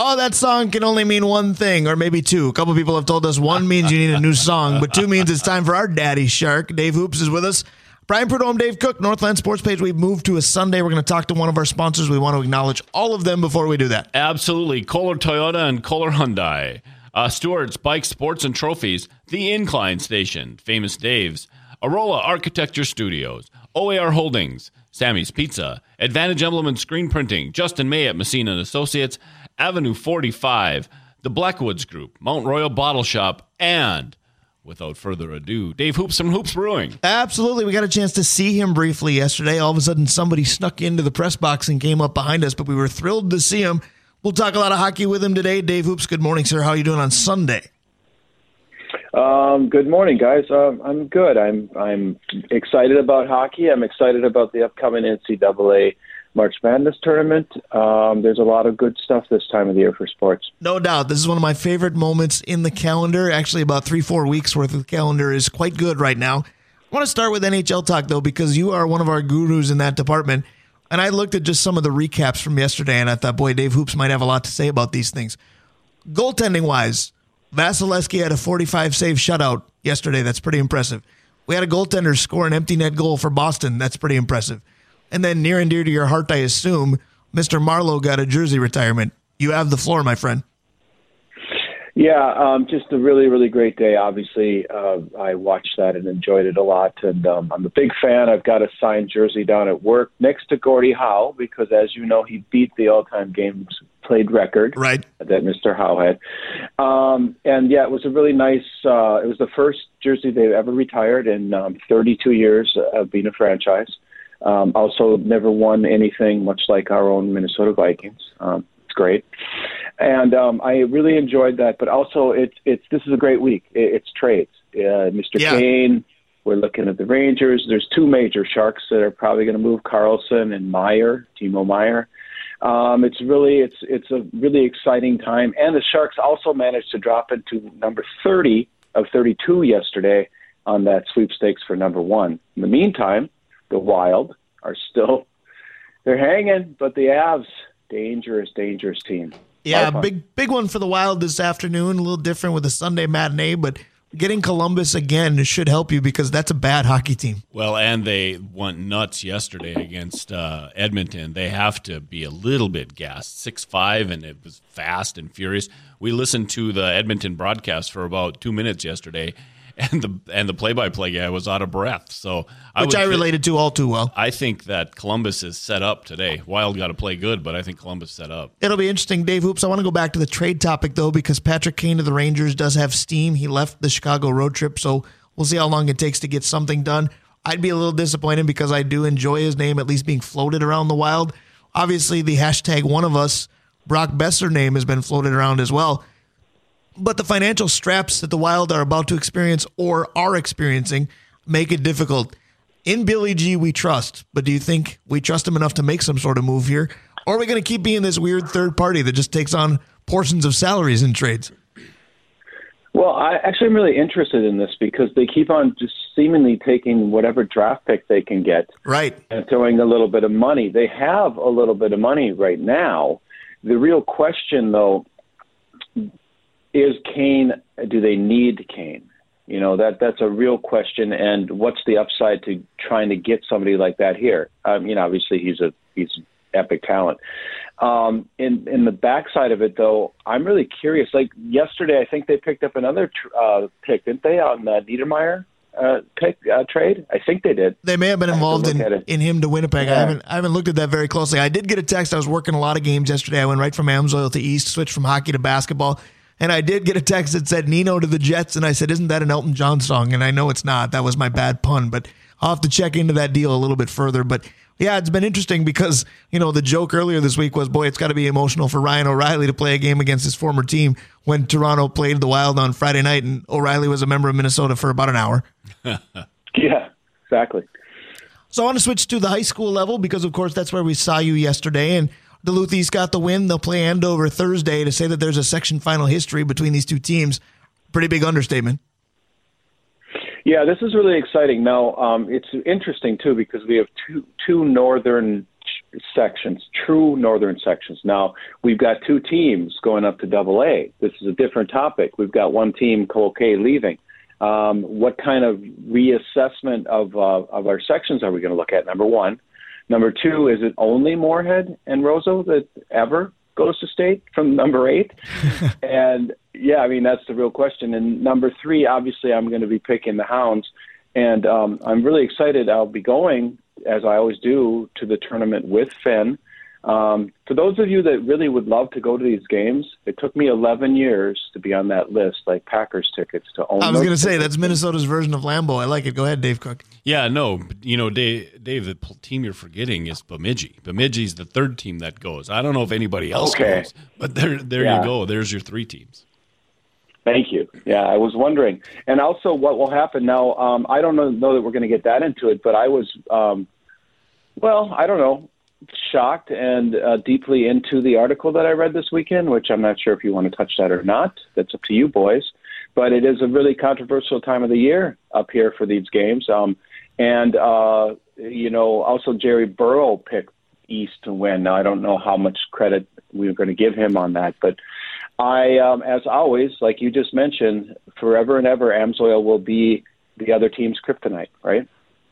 Speaker 1: Oh, that song can only mean one thing, or maybe two. A couple people have told us one means you need a new song, but two means it's time for our daddy shark. Dave Hoops is with us. Brian Prudhomme, Dave Cook, Northland Sports Page. We've moved to a Sunday. We're going to talk to one of our sponsors. We want to acknowledge all of them before we do that.
Speaker 2: Absolutely. Kolar Toyota and Kolar Hyundai. Uh, Stewart's Bike Sports and Trophies. The Incline Station. Famous Dave's. Arola Architecture Studios. OAR Holdings. Sammy's Pizza. Advantage Emblem and Screen Printing. Justin May at Messina and Associates. Avenue 45, the Blackwoods Group, Mount Royal Bottle Shop, and without further ado, Dave Hoops from Hoops Brewing.
Speaker 1: Absolutely. We got a chance to see him briefly yesterday. All of a sudden, somebody snuck into the press box and came up behind us, but we were thrilled to see him. We'll talk a lot of hockey with him today. Dave Hoops, good morning, sir. How are you doing on Sunday?
Speaker 4: Um, good morning, guys. Um, I'm good. I'm I'm excited about hockey. I'm excited about the upcoming NCAA March Madness tournament. Um, there's a lot of good stuff this time of the year for sports.
Speaker 1: No doubt. This is one of my favorite moments in the calendar. Actually, about three, four weeks worth of the calendar is quite good right now. I want to start with NHL talk, though, because you are one of our gurus in that department. And I looked at just some of the recaps from yesterday, and I thought, boy, Dave Hoops might have a lot to say about these things. Goaltending wise, Vasilevskiy had a 45 save shutout yesterday. That's pretty impressive. We had a goaltender score an empty net goal for Boston. That's pretty impressive. And then near and dear to your heart, I assume, Mr. Marleau got a jersey retirement. You have the floor, my friend.
Speaker 4: Yeah, um, just a really, really great day. Obviously, uh, I watched that and enjoyed it a lot. And um, I'm a big fan. I've got a signed jersey down at work next to Gordie Howe because, as you know, he beat the all-time games played record
Speaker 1: right.
Speaker 4: that Mr. Howe had. Um, and yeah, it was a really nice. Uh, it was the first jersey they've ever retired in um, 32 years of being a franchise. Um, also, never won anything, much like our own Minnesota Vikings. Um, it's great, and um, I really enjoyed that. But also, it's it's this is a great week. It, it's trades. Uh, Mr.
Speaker 1: Yeah.
Speaker 4: Kane. We're looking at the Rangers. There's two major sharks that are probably going to move: Karlsson and Meier, Timo Meier. Um, it's really it's it's a really exciting time, and the Sharks also managed to drop into number 30 of 32 yesterday on that sweepstakes for number one. In the meantime, the Wild are still they're hanging, but the Avs dangerous, dangerous team.
Speaker 1: Yeah, big big one for the Wild this afternoon. A little different with the Sunday matinee, but getting Columbus again should help you because that's a bad hockey team.
Speaker 2: Well, and they went nuts yesterday against uh, Edmonton. They have to be a little bit gassed. Six five, and it was fast and furious. We listened to the Edmonton broadcast for about two minutes yesterday, and the and the play by play guy was out of breath. So I
Speaker 1: Which I related to all too well.
Speaker 2: I think that Columbus is set up today. Wild got to play good, but I think Columbus set up.
Speaker 1: It'll be interesting, Dave Hoops. I want to go back to the trade topic though, because Patrick Kane to the Rangers does have steam. He left the Chicago road trip, so we'll see how long it takes to get something done. I'd be a little disappointed because I do enjoy his name at least being floated around the wild. Obviously, the hashtag one of us, Brock Boeser name has been floated around as well. But the financial straps that the Wild are about to experience or are experiencing make it difficult. In Billy G, we trust, but do you think we trust him enough to make some sort of move here? Or are we going to keep being this weird third party that just takes on portions of salaries in trades?
Speaker 4: Well, I actually am really interested in this because they keep on just seemingly taking whatever draft pick they can get
Speaker 1: Right.
Speaker 4: and throwing a little bit of money. They have a little bit of money right now. The real question, though, is Kane. Do they need Kane? You know that that's a real question. And what's the upside to trying to get somebody like that here? I mean, obviously he's a he's epic talent. Um, in in the backside of it, though, I'm really curious. Like yesterday, I think they picked up another tr- uh, pick, didn't they, on the Niedermeyer uh, pick uh, trade? I think they did.
Speaker 1: They may have been involved in, in him to Winnipeg. I haven't I haven't looked at that very closely. I did get a text. I was working a lot of games yesterday. I went right from Amsoil to East, switched from hockey to basketball. And I did get a text that said Nino to the Jets, and I said, "Isn't that an Elton John song?" And I know it's not. That was my bad pun, but I'll have to check into that deal a little bit further. But yeah, it's been interesting because you know the joke earlier this week was, "Boy, it's got to be emotional for Ryan O'Reilly to play a game against his former team when Toronto played the Wild on Friday night, and O'Reilly was a member of Minnesota for about an hour."
Speaker 4: Yeah, exactly.
Speaker 1: So I want to switch to the high school level because, of course, that's where we saw you yesterday. And Duluth East got the win. They'll play Andover Thursday. To say that there's a section final history between these two teams, pretty big understatement.
Speaker 4: Yeah, this is really exciting. Now, um, it's interesting too because we have two two northern sections, true northern sections. Now we've got two teams going up to Double A. This is a different topic. We've got one team, Cloquet, leaving. Um, what kind of reassessment of uh, of our sections are we going to look at? Number one. Number two, is it only Moorhead and Roseau that ever goes to state from number eight? and yeah, I mean that's the real question. And number three, obviously, I'm going to be picking the Hounds, and um, I'm really excited. I'll be going, as I always do, to the tournament with Fenn. Um, for those of you that really would love to go to these games, it took me 11 years to be on that list, like Packers tickets to own.
Speaker 1: I was going to say that's Minnesota's version of Lambeau. I like it. Go ahead, Dave Cook.
Speaker 2: Yeah, no, you know, Dave, Dave, the team you're forgetting is Bemidji. Bemidji's the third team that goes. I don't know if anybody else
Speaker 4: Okay.
Speaker 2: goes, but there, there
Speaker 4: Yeah.
Speaker 2: you go. There's your three teams.
Speaker 4: Thank you. Yeah, I was wondering, and also what will happen now. Um, I don't know, know that we're going to get that into it, but I was, um, well, I don't know, shocked and uh, deeply into the article that I read this weekend, which I'm not sure if you want to touch that or not. That's up to you, boys. But it is a really controversial time of the year up here for these games. Um, and uh, you know, also Jerry Burrow picked East to win. Now I don't know how much credit we're going to give him on that, but I, um, as always, like you just mentioned, forever and ever, Amsoil will be the other team's kryptonite, right?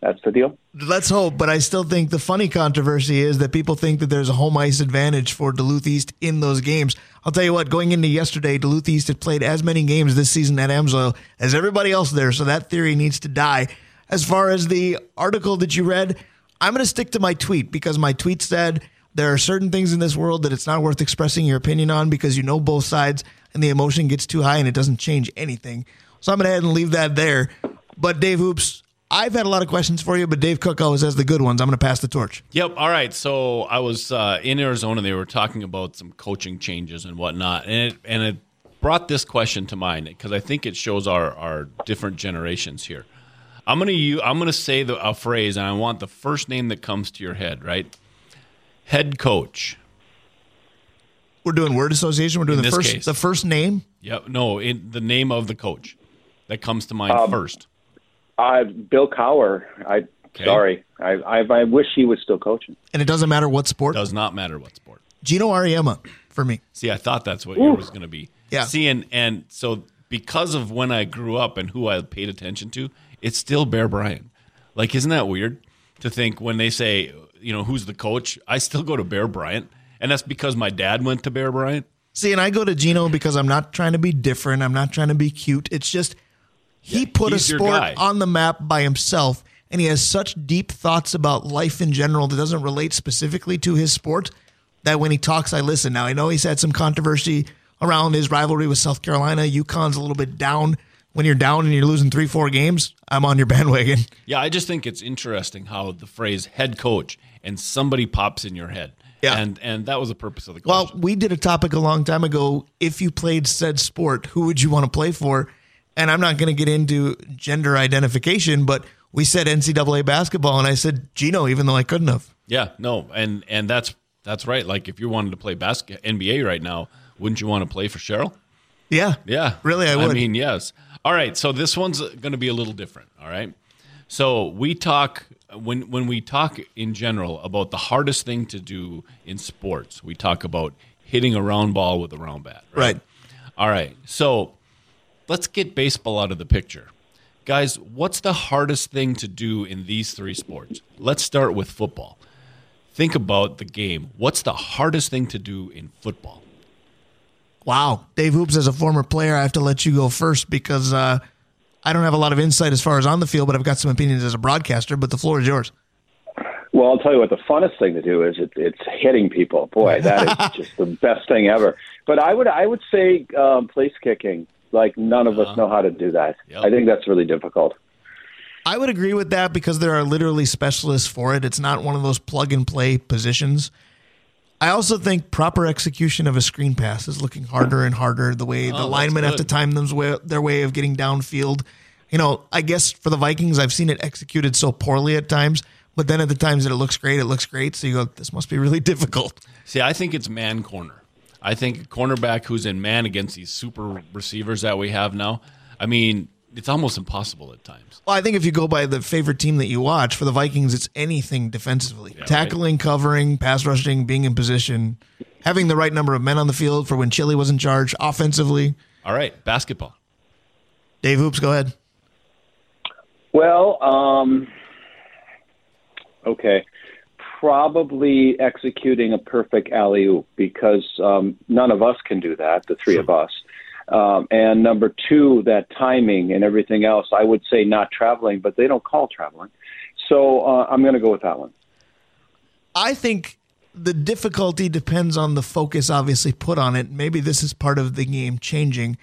Speaker 4: That's the deal.
Speaker 1: Let's hope, but I still think the funny controversy is that people think that there's a home ice advantage for Duluth East in those games. I'll tell you what, going into yesterday, Duluth East had played as many games this season at Amsoil as everybody else there, so that theory needs to die. As far as the article that you read, I'm going to stick to my tweet because my tweet said there are certain things in this world that it's not worth expressing your opinion on because you know both sides and the emotion gets too high and it doesn't change anything. So I'm going to head and leave that there. But Dave Hoops, I've had a lot of questions for you, but Dave Cook always has the good ones. I'm going to pass the torch.
Speaker 2: Yep. All right. So I was uh, in Arizona. They were talking about some coaching changes and whatnot, and it, and it brought this question to mind because I think it shows our our different generations here. I'm gonna I'm gonna say the, a phrase, and I want the first name that comes to your head. Right. Head coach.
Speaker 1: We're doing word association. We're doing
Speaker 2: In
Speaker 1: the first
Speaker 2: case.
Speaker 1: the first name.
Speaker 2: Yep. No. In the name of the coach that comes to mind first.
Speaker 4: Uh, Bill Cowher. I
Speaker 2: Okay.
Speaker 4: sorry. I, I I wish he was still coaching.
Speaker 1: And it doesn't matter what sport.
Speaker 2: Does not matter what sport.
Speaker 1: Geno Auriemma for me.
Speaker 2: See, I thought that's what yours was going to be.
Speaker 1: Yeah.
Speaker 2: See, and, and so because of when I grew up and who I paid attention to, it's still Bear Bryant. Like, isn't that weird to think when they say, you know, who's the coach? I still go to Bear Bryant. And that's because my dad went to Bear Bryant.
Speaker 1: See, and I go to Geno because I'm not trying to be different. I'm not trying to be cute. It's just he put a sport on the map by himself, and he has such deep thoughts about life in general that doesn't relate specifically to his sport. That when he talks, I listen. Now I know he's had some controversy around his rivalry with South Carolina. UConn's a little bit down. When you're down and you're losing three, four games, I'm on your bandwagon.
Speaker 2: Yeah, I just think it's interesting how the phrase head coach and somebody pops in your head.
Speaker 1: Yeah.
Speaker 2: And and that was the purpose of the
Speaker 1: Well, we did a topic a long time ago. If you played said sport, who would you want to play for? And I'm not going to get into gender identification, but we said NCAA basketball, and I said Geno, even though I couldn't have.
Speaker 2: yeah, no, and and that's that's right. Like if you wanted to play basket NBA right now, wouldn't you want to play for Cheryl?
Speaker 1: Yeah.
Speaker 2: Yeah.
Speaker 1: Really, I would.
Speaker 2: I mean, yes. All right. So this one's going to be a little different. All right. So we talk when when we talk in general about the hardest thing to do in sports. We talk about hitting a round ball with a round bat.
Speaker 1: Right.
Speaker 2: All right. So let's get baseball out of the picture. Guys, what's the hardest thing to do in these three sports? Let's start with football. Think about the game. What's the hardest thing to do in football?
Speaker 1: Wow. Dave Hoops, as a former player, I have to let you go first because uh, I don't have a lot of insight as far as on the field, but I've got some opinions as a broadcaster. But the floor is yours.
Speaker 4: Well, I'll tell you what the funnest thing to do is it, it's hitting people. Boy, that is just the best thing ever. But I would I would say um, place kicking. Like none of us uh-huh. know how to do that.
Speaker 2: Yep.
Speaker 4: I think that's really difficult.
Speaker 1: I would agree with that because there are literally specialists for it. It's not one of those plug and play positions. I also think proper execution of a screen pass is looking harder and harder. The way the oh,
Speaker 2: that's
Speaker 1: linemen have to time them their way of getting downfield. You know, I guess for the Vikings, I've seen it executed so poorly at times, but then at the times that it looks great, it looks great. So you go, this must be really difficult.
Speaker 2: See, I think it's man corner. I think a cornerback who's in man against these super receivers that we have now. I mean, it's almost impossible at times.
Speaker 1: Well, I think if you go by the favorite team that you watch for the Vikings, it's anything defensively tackling, covering, pass rushing, being in position, having the right number of men on the field for when Chili was in charge, offensively.
Speaker 2: All right, basketball.
Speaker 1: Dave Hoops, go ahead.
Speaker 4: Well, um, okay, probably executing a perfect alley oop because um, none of us can do that. The three of us. Um, and number two, that timing and everything else. I would say not traveling, but they don't call traveling. So uh, I'm going to go with that one.
Speaker 1: I think the difficulty depends on the focus obviously put on it. Maybe this is part of the game changing,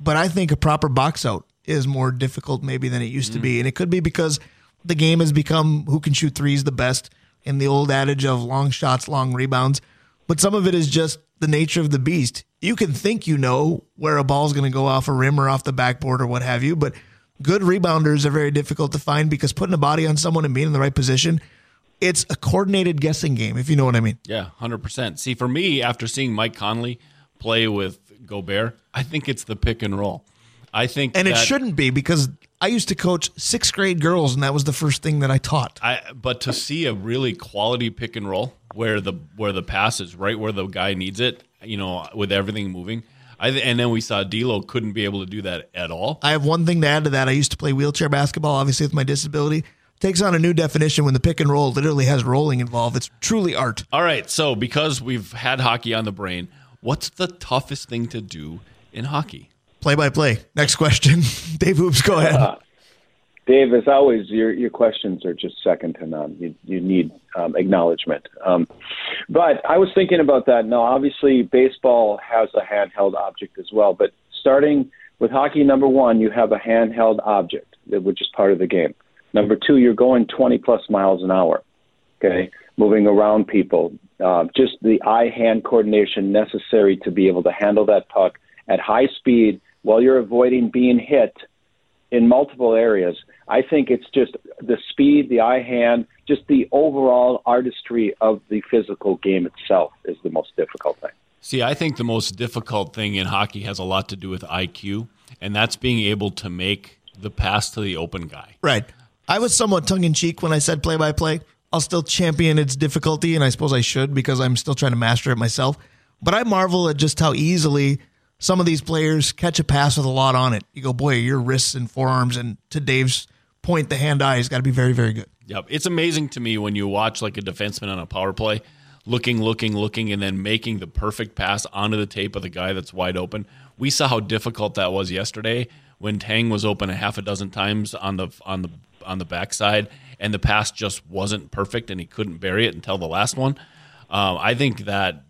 Speaker 1: but I think a proper box out is more difficult maybe than it used to be. And it could be because the game has become who can shoot threes the best and the old adage of long shots, long rebounds. But some of it is just the nature of the beast. You can think you know where a ball's going to go off a rim or off the backboard or what have you, but good rebounders are very difficult to find because putting a body on someone and being in the right position, it's a coordinated guessing game, if you know what I mean.
Speaker 2: Yeah, hundred percent. See, for me, after seeing Mike Conley play with Gobert, I think it's the pick and roll. I think,
Speaker 1: And it shouldn't be because I used to coach sixth grade girls, and that was the first thing that I taught.
Speaker 2: I but to see a really quality pick and roll where the where the pass is right where the guy needs it, you know, with everything moving. I and then we saw D'Lo couldn't be able to do that at all.
Speaker 1: I have one thing to add to that. I used to play wheelchair basketball, obviously with my disability. Takes on a new definition when the pick and roll literally has rolling involved. It's truly art.
Speaker 2: All right, so because we've had hockey on the brain, what's the toughest thing to do in hockey?
Speaker 1: Play by play. Next question. Dave Hoops, go ahead.
Speaker 4: Dave, as always, your your questions are just second to none. You you need um, acknowledgement. Um, but I was thinking about that. Now, obviously, baseball has a handheld object as well. But starting with hockey, number one, you have a handheld object, which is part of the game. Number two, you're going 20 plus miles an hour. Okay, moving around people. Uh, just the eye-hand coordination necessary to be able to handle that puck at high speed while you're avoiding being hit in multiple areas. I think it's just the speed, the eye hand, just the overall artistry of the physical game itself is the most difficult thing.
Speaker 2: See, I think the most difficult thing in hockey has a lot to do with IQ, and that's being able to make the pass to the open guy.
Speaker 1: Right. I was somewhat tongue in cheek when I said play by play. I'll still champion its difficulty, and I suppose I should because I'm still trying to master it myself. But I marvel at just how easily some of these players catch a pass with a lot on it. You go, boy, your wrists and forearms, and to Dave's point, the hand eye has got to be very, very good.
Speaker 2: Yep. It's amazing to me when you watch like a defenseman on a power play, looking, looking, looking, and then making the perfect pass onto the tape of the guy that's wide open. We saw how difficult that was yesterday when Tang was open a half a dozen times on the on the on the backside, and the pass just wasn't perfect, and he couldn't bury it until the last one. Um, I think that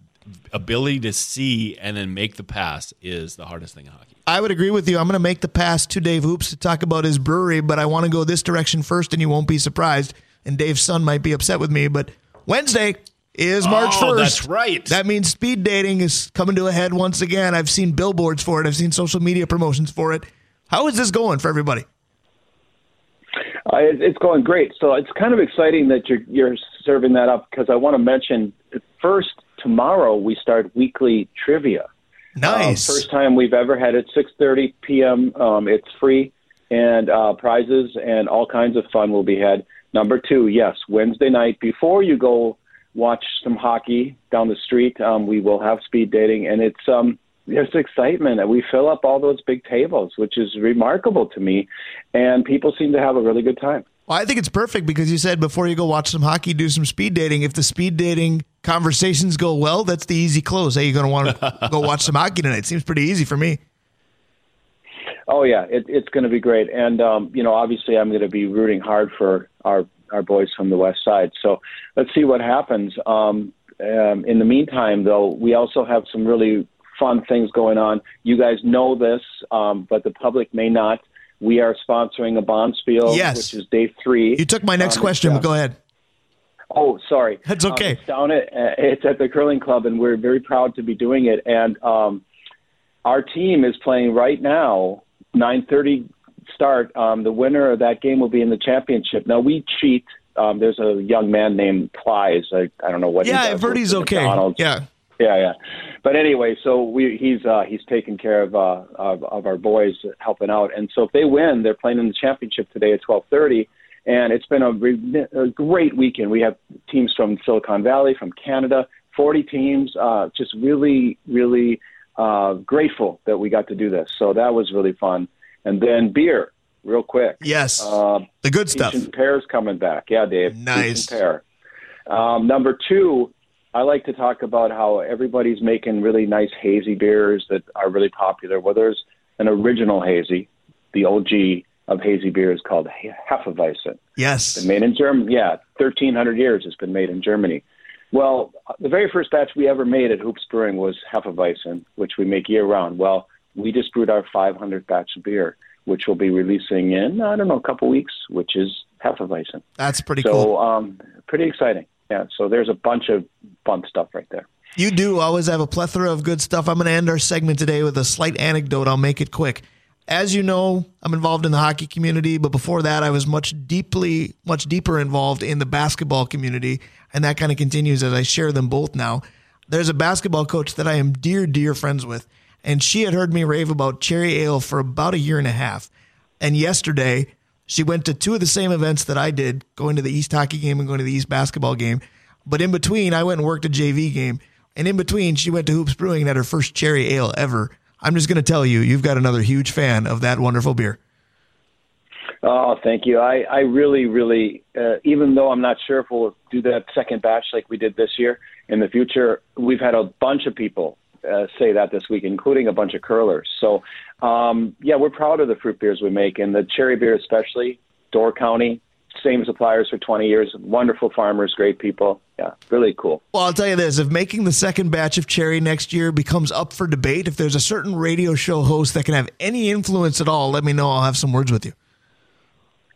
Speaker 2: ability to see and then make the pass is the hardest thing in hockey.
Speaker 1: I would agree with you. I'm going to make the pass to Dave Hoops to talk about his brewery, but I want to go this direction first, and you won't be surprised. And Dave's son might be upset with me, but Wednesday is March
Speaker 2: Oh,
Speaker 1: 1st.
Speaker 2: that's right.
Speaker 1: That means speed dating is coming to a head once again. I've seen billboards for it, I've seen social media promotions for it. How is this going for everybody?
Speaker 4: Uh, it's going great. So it's kind of exciting that you're, you're serving that up because I want to mention first tomorrow we start weekly trivia.
Speaker 1: Nice.
Speaker 4: Um, first time we've ever had it. 6:30 p.m. Um, it's free and uh, prizes and all kinds of fun will be had. Number two, yes, Wednesday night before you go watch some hockey down the street, um, we will have speed dating, and it's um, there's excitement. That we fill up all those big tables, which is remarkable to me, and people seem to have a really good time.
Speaker 1: Well, I think it's perfect because you said before you go watch some hockey, do some speed dating. If the speed dating conversations go well, that's the easy close. Hey, you're going to want to go watch some hockey tonight. Seems pretty easy for me.
Speaker 4: Oh yeah, it, it's going to be great, and um, you know, obviously, I'm going to be rooting hard for our our boys from the West Side. So let's see what happens. Um, um, in the meantime, though, we also have some really fun things going on. You guys know this, um, but the public may not. We are sponsoring a Bonspiel,
Speaker 1: Yes.
Speaker 4: which is day three.
Speaker 1: You took my next
Speaker 4: Um,
Speaker 1: question, but go ahead.
Speaker 4: Oh, sorry.
Speaker 1: That's okay.
Speaker 4: Um, it's down at uh, it's at the curling club, and we're very proud to be doing it. And um, our team is playing right now. Nine thirty start. Um, the winner of that game will be in the championship. Now we cheat. Um, there's a young man named Plies. I, I don't know what.
Speaker 1: Yeah,
Speaker 4: he does
Speaker 1: he's okay.
Speaker 4: McDonald's.
Speaker 1: Yeah.
Speaker 4: Yeah, yeah. But anyway, so we he's uh he's taking care of uh of, of our boys helping out. And so if they win, they're playing in the championship today at 12:30 and it's been a, re- a great weekend. We have teams from Silicon Valley, from Canada, 40 teams uh just really really uh grateful that we got to do this. So that was really fun. And then beer, real quick.
Speaker 1: Yes.
Speaker 4: Uh,
Speaker 1: the good stuff.
Speaker 4: Pears coming back. Yeah, Dave.
Speaker 1: Nice.
Speaker 4: pear. Um, number two, I like to talk about how everybody's making really nice hazy beers that are really popular. Well, there's an original hazy, the OG of hazy beer is called Hefeweizen.
Speaker 1: Yes.
Speaker 4: Been made in Germany. Yeah, 1,300 years it's been made in Germany. Well, the very first batch we ever made at Hoops Brewing was Hefeweizen, which we make year round. Well, we just brewed our 500th batch of beer, which we'll be releasing in, I don't know, a couple weeks, which is Hefeweizen.
Speaker 1: That's pretty
Speaker 4: so,
Speaker 1: cool.
Speaker 4: um, pretty exciting. Yeah, so there's a bunch of fun stuff right there.
Speaker 1: You do always have a plethora of good stuff. I'm going to end our segment today with a slight anecdote. I'll make it quick. As you know, I'm involved in the hockey community, but before that, I was much deeply, much deeper involved in the basketball community, and that kind of continues as I share them both now. There's a basketball coach that I am dear, dear friends with, and she had heard me rave about cherry ale for about a year and a half. And yesterday, she went to two of the same events that I did, going to the East hockey game and going to the East basketball game. But in between, I went and worked a JV game. And in between, she went to Hoops Brewing and had her first cherry ale ever. I'm just going to tell you, you've got another huge fan of that wonderful beer.
Speaker 4: Oh, thank you. I, I really, really, uh, even though I'm not sure if we'll do that second batch like we did this year in the future, we've had a bunch of people uh, say that this week, including a bunch of curlers. So, um, yeah, we're proud of the fruit beers we make, and the cherry beer especially. Door County, same suppliers for 20 years. Wonderful farmers, great people. Yeah, really cool.
Speaker 1: Well, I'll tell you this if making the second batch of cherry next year becomes up for debate, if there's a certain radio show host that can have any influence at all, let me know. I'll have some words with you.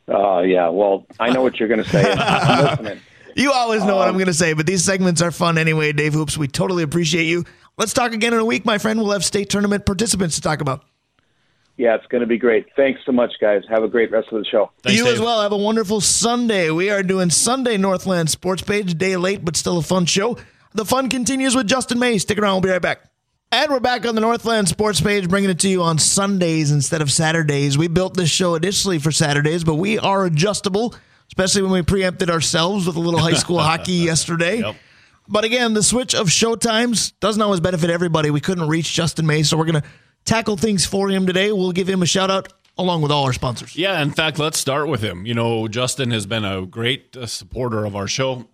Speaker 4: Uh, yeah, well, I know what you're going to say.
Speaker 1: You always know what
Speaker 4: Um,
Speaker 1: I'm going to say, but these segments are fun anyway, Dave Hoops. We totally appreciate you. Let's talk again in a week, my friend. We'll have state tournament participants to talk about.
Speaker 4: Yeah, it's going to be great. Thanks so much, guys. Have a great rest of the show.
Speaker 2: Thanks,
Speaker 1: you
Speaker 2: Dave.
Speaker 1: as well. Have a wonderful Sunday. We are doing Sunday Northland Sports Page, day late, but still a fun show. The fun continues with Justin May. Stick around. We'll be right back. And we're back on the Northland Sports Page, bringing it to you on Sundays instead of Saturdays. We built this show initially for Saturdays, but we are adjustable, especially when we preempted ourselves with a little high school hockey yesterday.
Speaker 2: Yep.
Speaker 1: But again, the switch of show times doesn't always benefit everybody. We couldn't reach Justin May, so we're going to tackle things for him today. We'll give him a shout out along with all our sponsors.
Speaker 2: Yeah, in fact, let's start with him. You know, Justin has been a great uh, supporter of our show,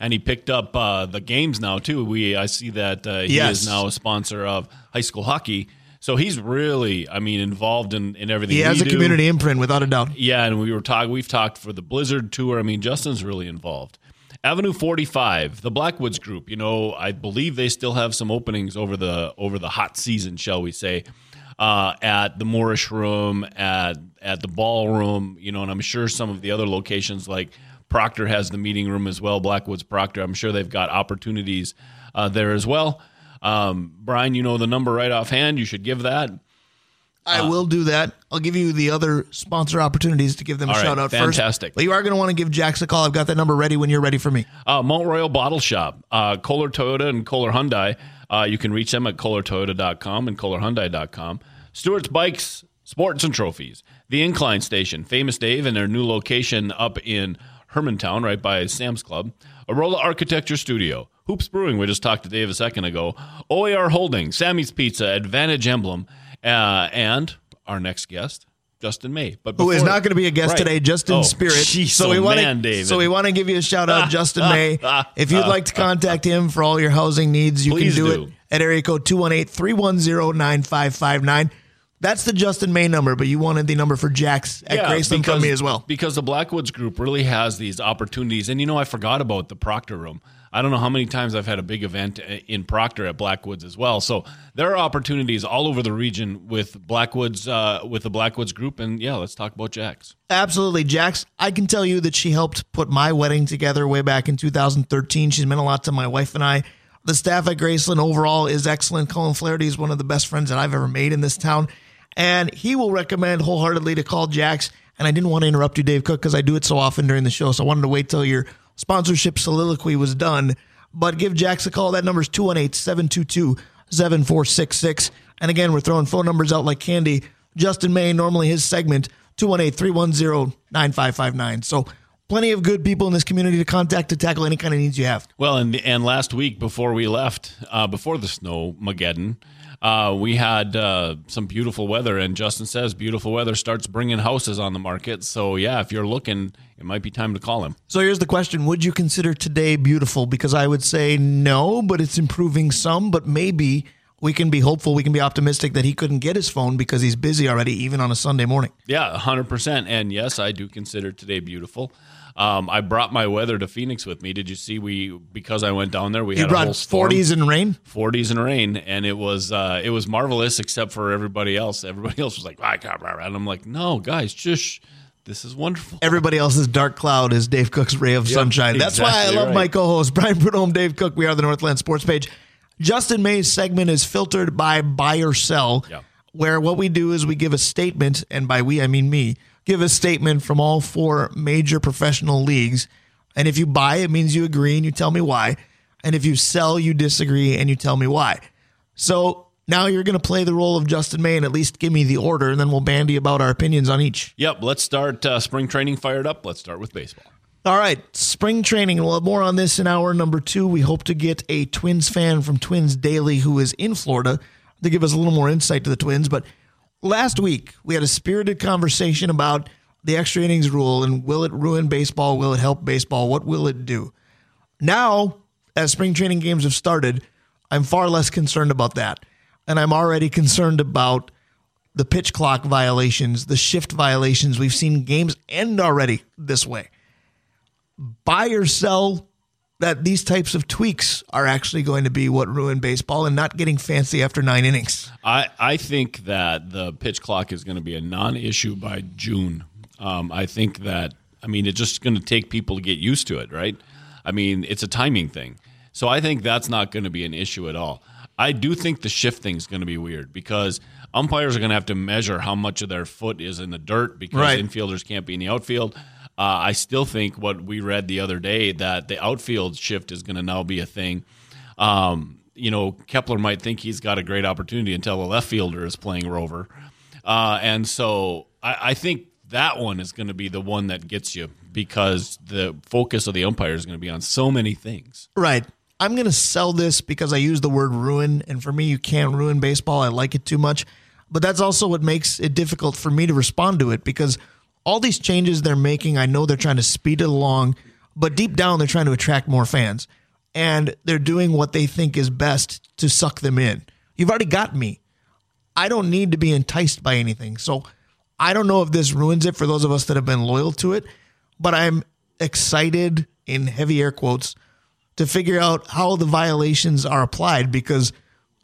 Speaker 2: and he picked up uh, the games now too. We I see that uh, he
Speaker 1: Yes.
Speaker 2: is now a sponsor of high school hockey, so he's really, I mean, involved in, in everything.
Speaker 1: He has a
Speaker 2: do.
Speaker 1: community imprint without a doubt.
Speaker 2: Yeah, and we were talking. We've talked for the Blizzard tour. I mean, Justin's really involved. Avenue 45, the Blackwoods Group. You know, I believe they still have some openings over the over the hot season, shall we say, uh, at the Moorish Room, at at the Ballroom. You know, and I'm sure some of the other locations like Proctor has the meeting room as well. Blackwoods Proctor. I'm sure they've got opportunities uh, there as well. Um, Brian, you know the number right offhand. You should give that.
Speaker 1: I will do that. I'll give you the other sponsor opportunities to give them a
Speaker 2: right,
Speaker 1: shout out
Speaker 2: fantastic.
Speaker 1: first. But you are going to want to give Jax a call. I've got that number ready when you're ready for me.
Speaker 2: Uh, Mount Royal Bottle Shop, uh, Kolar Toyota and Kolar Hyundai. Uh, you can reach them at kolartoyota.com and kolarhyundai.com. Stewart's Bikes, Sports and Trophies, The Incline Station, Famous Dave, and their new location up in Hermantown, right by Sam's Club. Arola Architecture Studio, Hoops Brewing, we just talked to Dave a second ago. OAR Holding, Sammy's Pizza, Advantage Emblem, uh, and our next guest, Justin May. But
Speaker 1: Who is not going to be a guest
Speaker 2: Right.
Speaker 1: today, just in
Speaker 2: Oh,
Speaker 1: spirit.
Speaker 2: jeez,
Speaker 1: so
Speaker 2: oh,
Speaker 1: we want
Speaker 2: man,
Speaker 1: to,
Speaker 2: David.
Speaker 1: so we want to give you a shout out, Justin May. If you'd like to contact him for all your housing needs, you
Speaker 2: Please
Speaker 1: can do,
Speaker 2: do.
Speaker 1: it at area code 218-310-9559. That's the Justin May number, but you wanted the number for Jax at Greysolon from me as well.
Speaker 2: Because the Blackwoods group really has these opportunities. And you know, I forgot about the Proctor room. I don't know how many times I've had a big event in Proctor at Blackwoods as well. So there are opportunities all over the region with Blackwoods, uh, with the Blackwoods group. And yeah, let's talk about Jax.
Speaker 1: Absolutely, Jax. I can tell you that she helped put my wedding together way back in 2013. She's meant a lot to my wife and I. The staff at Greysolon overall is excellent. Colin Flaherty is one of the best friends that I've ever made in this town, and he will recommend wholeheartedly to call Jax. And I didn't want to interrupt you, Dave Cook, because I do it so often during the show. So I wanted to wait till your sponsorship soliloquy was done. But give Jax a call. That number is 218 722 7466. And again, we're throwing phone numbers out like candy. Justin May, normally his segment, 218 310 9559. So plenty of good people in this community to contact to tackle any kind of needs you have.
Speaker 2: Well, and and last week before we left, uh, before the snow Mageddon, uh, we had uh, some beautiful weather, and Justin says beautiful weather starts bringing houses on the market. So yeah, if you're looking, it might be time to call him.
Speaker 1: So here's the question Would you consider today beautiful? Because I would say no, but it's improving some, but maybe. We can be hopeful. We can be optimistic that he couldn't get his phone because he's busy already, even on a Sunday morning.
Speaker 2: Yeah, hundred percent. And yes, I do consider today beautiful. Um, I brought my weather to Phoenix with me. Did you see? We because I went down there, we
Speaker 1: You
Speaker 2: had a
Speaker 1: brought. 40s and rain.
Speaker 2: 40s and rain, and it was uh, it was marvelous, except for everybody else. Everybody else was like, I can't, and I'm like, no, guys, just this is wonderful.
Speaker 1: Everybody else's dark cloud is Dave Cook's ray of sunshine. That's why I love
Speaker 2: right.
Speaker 1: my co-host Brian Prudhomme, Dave Cook. We are the Northland Sports Page. Justin May's segment is filtered by buy or sell,
Speaker 2: Yeah.
Speaker 1: where what we do is we give a statement, and by we I mean me, give a statement from all four major professional leagues. And if you buy, it means you agree and you tell me why. And if you sell, you disagree and you tell me why. So now you're going to play the role of Justin May and at least give me the order, and then we'll bandy about our opinions on each.
Speaker 2: Yep, let's start uh, spring training fired up. Let's start with baseball.
Speaker 1: All right, spring training. We'll have more on this in hour number two. We hope to get a Twins fan from Twins Daily who is in Florida to give us a little more insight to the Twins. But last week, we had a spirited conversation about the extra innings rule and will it ruin baseball? Will it help baseball? What will it do? Now, as spring training games have started, I'm far less concerned about that. And I'm already concerned about the pitch clock violations, the shift violations. We've seen games end already this way buy or sell that these types of tweaks are actually going to be what ruin baseball and not getting fancy after nine innings.
Speaker 2: I, I think that the pitch clock is going to be a non-issue by June. Um, I think that I mean it's just going to take people to get used to it, right? I mean it's a timing thing, so I think that's not going to be an issue at all. I do think the shift thing is going to be weird because umpires are going to have to measure how much of their foot is in the dirt because
Speaker 1: Right.
Speaker 2: infielders can't be in the outfield. Uh, I still think what we read the other day that the outfield shift is going to now be a thing. Um, you know, Kepler might think he's got a great opportunity until the left fielder is playing rover. Uh, and so I, I think that one is going to be the one that gets you because the focus of the umpire is going to be on so many things.
Speaker 1: Right. I'm going to sell this because I use the word ruin. And for me, you can't ruin baseball. I like it too much. But that's also what makes it difficult for me to respond to it because all these changes they're making, I know they're trying to speed it along, but deep down, they're trying to attract more fans. And they're doing what they think is best to suck them in. You've already got me. I don't need to be enticed by anything. So I don't know if this ruins it for those of us that have been loyal to it, but I'm excited in heavy air quotes to figure out how the violations are applied because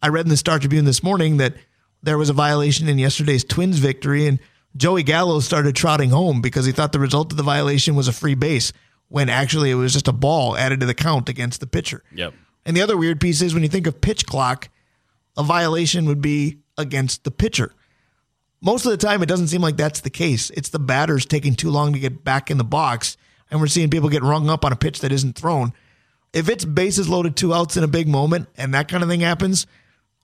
Speaker 1: I read in the Star Tribune this morning that there was a violation in yesterday's Twins victory and Joey Gallo started trotting home because he thought the result of the violation was a free base when actually it was just a ball added to the count against the pitcher.
Speaker 2: Yep.
Speaker 1: And the other weird piece is when you think of pitch clock, a violation would be against the pitcher. Most of the time, it doesn't seem like that's the case. It's the batters taking too long to get back in the box, and we're seeing people get rung up on a pitch that isn't thrown. if it's bases loaded, two outs in a big moment, and that kind of thing happens,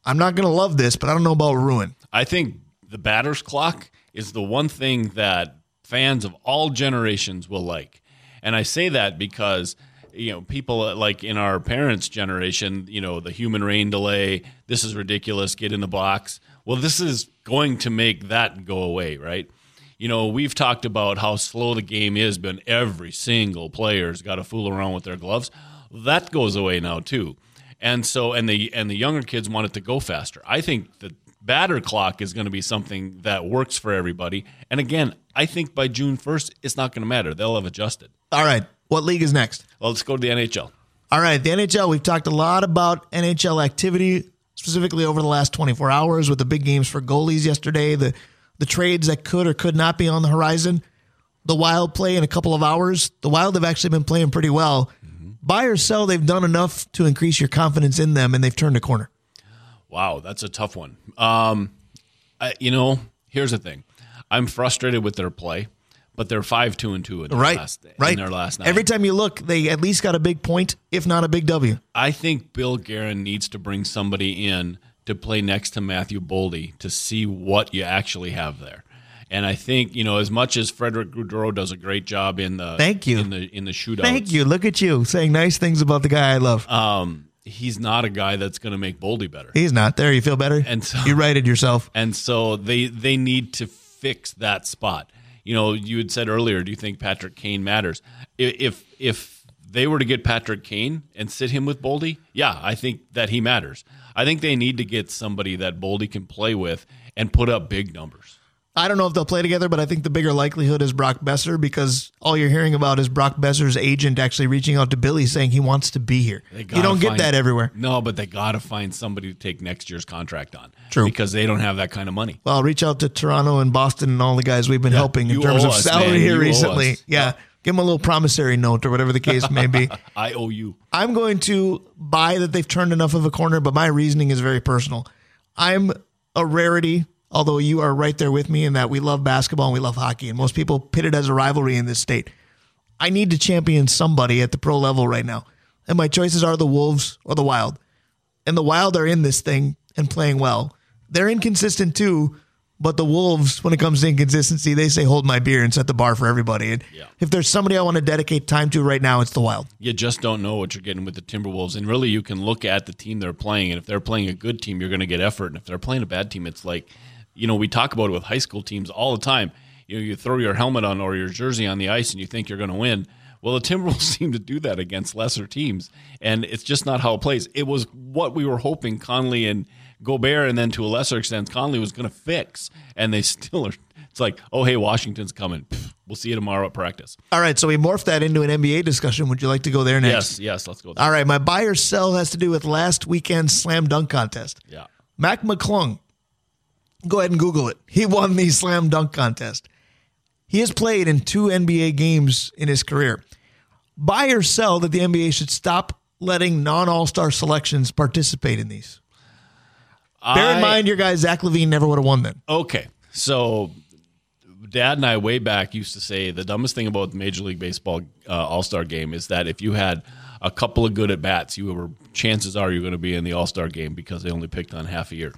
Speaker 1: I'm not going to love this, but I don't know about ruin.
Speaker 2: I think the batter's clock is the one thing that fans of all generations will like. And I say that because you know people uh, like in our parents' generation, you know, the human rain delay, this is ridiculous, get in the box. Well, this is going to make that go away, right? You know, we've talked about how slow the game is, but every single player's got to fool around with their gloves. That goes away now too. And so and the and the younger kids want it to go faster. I think the batter clock is going to be something that works for everybody. And again, I think by June 1st, it's not going to matter. They'll have adjusted.
Speaker 1: All right. What league is next?
Speaker 2: Well, let's go to the NHL.
Speaker 1: All right. The NHL, we've talked a lot about NHL activity, specifically over the last 24 hours with the big games for goalies yesterday, the, the trades that could or could not be on the horizon. The Wild play in a couple of hours. The Wild have actually been playing pretty well. Mm-hmm. Buy or sell, they've done enough to increase your confidence in them, and they've turned a corner.
Speaker 2: Wow, that's a tough one. Um, I, you know, here's the thing. I'm frustrated with their play, but they're five two and two in their
Speaker 1: right,
Speaker 2: last
Speaker 1: right.
Speaker 2: in their last nine.
Speaker 1: Every time you look, they at least got a big point, if not a big W.
Speaker 2: I think Bill Guerin needs to bring somebody in to play next to Matthew Boldy to see what you actually have there. And I think you know, as much as Frederick Gaudreau does a great job in the
Speaker 1: thank you
Speaker 2: in the in the shootout.
Speaker 1: Thank you. Look at you saying nice things about the guy I love.
Speaker 2: Um, he's not a guy that's going to make Boldy better.
Speaker 1: He's not. There, you feel better.
Speaker 2: And so
Speaker 1: you righted yourself.
Speaker 2: And so they they need to fix that spot. You know, you had said earlier, do you think Patrick Kane matters? If if they were to get Patrick Kane and sit him with Boldy, yeah, I think that he matters. I think they need to get somebody that Boldy can play with and put up big numbers.
Speaker 1: I don't know if they'll play together, but I think the bigger likelihood is Brock Boeser because all you're hearing about is Brock Boeser's agent actually reaching out to Billy saying he wants to be here. You don't get that everywhere.
Speaker 2: No, but they got to find somebody to take next year's contract on.
Speaker 1: True.
Speaker 2: Because they don't have that kind of money.
Speaker 1: Well, reach out to Toronto and Boston and all the guys we've been yeah, helping in terms of
Speaker 2: us,
Speaker 1: salary
Speaker 2: man.
Speaker 1: here
Speaker 2: you
Speaker 1: recently. Yeah. Give them a little promissory note or whatever the case may be.
Speaker 2: I owe you.
Speaker 1: I'm going to buy that they've turned enough of a corner, but my reasoning is very personal. I'm a rarity although you are right there with me in that we love basketball and we love hockey, and most people pit it as a rivalry in this state. I need to champion somebody at the pro level right now. And my choices are the Wolves or the Wild. And the Wild are in this thing and playing well. They're inconsistent too, but the Wolves, when it comes to inconsistency, they say hold my beer and set the bar for everybody. And
Speaker 2: yeah.
Speaker 1: if there's somebody I want to dedicate time to right now, it's the Wild.
Speaker 2: You just don't know what you're getting with the Timberwolves. And really, you can look at the team they're playing. And if they're playing a good team, you're going to get effort. And if they're playing a bad team, it's like – you know, we talk about it with high school teams all the time. You know, you throw your helmet on or your jersey on the ice and you think you're going to win. Well, the Timberwolves seem to do that against lesser teams, and it's just not how it plays. It was what we were hoping Conley and Gobert, and then to a lesser extent, Conley was going to fix, and they still are. It's like, oh, hey, Washington's coming. We'll see you tomorrow at practice.
Speaker 1: All right, so we morphed that into an NBA discussion. Would you like to go there next?
Speaker 2: Yes, yes, let's go. There.
Speaker 1: All right, my buy or sell has to do with last weekend's slam dunk contest.
Speaker 2: Yeah.
Speaker 1: Mac McClung Go ahead and Google it. He won the slam dunk contest. He has played in two NBA games in his career. Buy or sell that the NBA should stop letting non All Star selections participate in these. Bear in mind, your guy Zach LaVine never would have won then.
Speaker 2: Okay, so Dad and I way back used to say the dumbest thing about the Major League Baseball uh, All Star game is that if you had a couple of good at bats, you were chances are you're going to be in the All Star game because they only picked on half a year.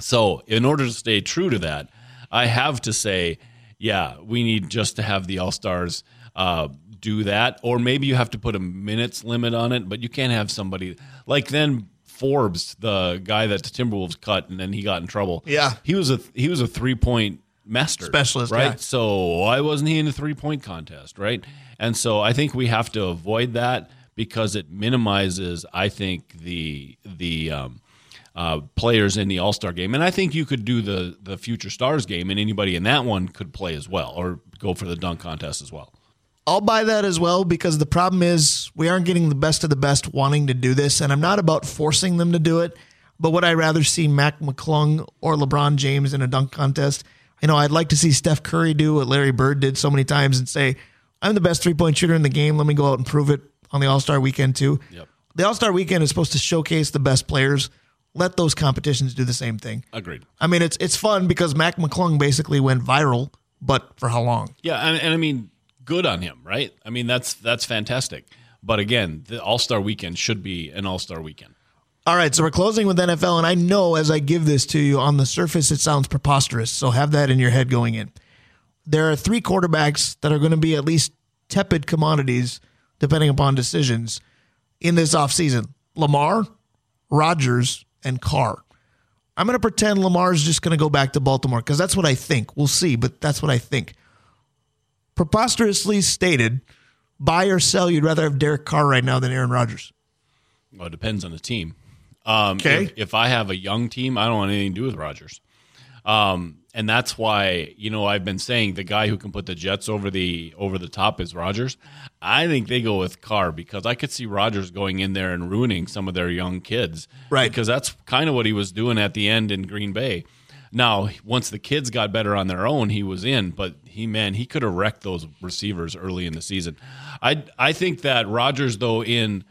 Speaker 2: So, in order to stay true to that, I have to say, yeah, we need just to have the All Stars uh, do that, or maybe you have to put a minutes limit on it, but you can't have somebody like then Forbes, the guy that the Timberwolves cut, and then he got in trouble.
Speaker 1: Yeah,
Speaker 2: he was a he was a three point master
Speaker 1: specialist,
Speaker 2: right?
Speaker 1: Yeah.
Speaker 2: So why wasn't he in the three point contest, right? And so I think we have to avoid that because it minimizes, I think, the the um, uh, players in the All Star game, and I think you could do the the Future Stars game, and anybody in that one could play as well, or go for the dunk contest as well.
Speaker 1: I'll buy that as well because the problem is we aren't getting the best of the best wanting to do this, and I'm not about forcing them to do it. But would I rather see Mac McClung or LeBron James in a dunk contest? You know, I'd like to see Steph Curry do what Larry Bird did so many times and say, "I'm the best three point shooter in the game. Let me go out and prove it on the All Star weekend too."
Speaker 2: Yep.
Speaker 1: The All Star weekend is supposed to showcase the best players let those competitions do the same thing.
Speaker 2: Agreed.
Speaker 1: I mean, it's it's fun because Mac McClung basically went viral, but for how long?
Speaker 2: Yeah, and, and I mean, good on him, right? I mean, that's that's fantastic. But again, the All Star weekend should be an All Star weekend.
Speaker 1: All right, so we're closing with NFL, and I know as I give this to you on the surface, it sounds preposterous. So have that in your head going in. There are three quarterbacks that are going to be at least tepid commodities, depending upon decisions, in this offseason Lamar, Rodgers, and Carr. I'm going to pretend Lamar's just going to go back to Baltimore because that's what I think. We'll see, but that's what I think. Preposterously stated, buy or sell, you'd rather have Derek Carr right now than Aaron Rodgers.
Speaker 2: Well, it depends on the team. Um,
Speaker 1: Okay.
Speaker 2: If, if I have a young team, I don't want anything to do with Rodgers. Um, and that's why you know I've been saying the guy who can put the Jets over the over the top is Rodgers. I think they go with Carr because I could see Rodgers going in there and ruining some of their young kids.
Speaker 1: Right.
Speaker 2: Because that's kind of what he was doing at the end in Green Bay. Now, once the kids got better on their own, he was in, but he man, he could have wrecked those receivers early in the season. I I think that Rodgers though in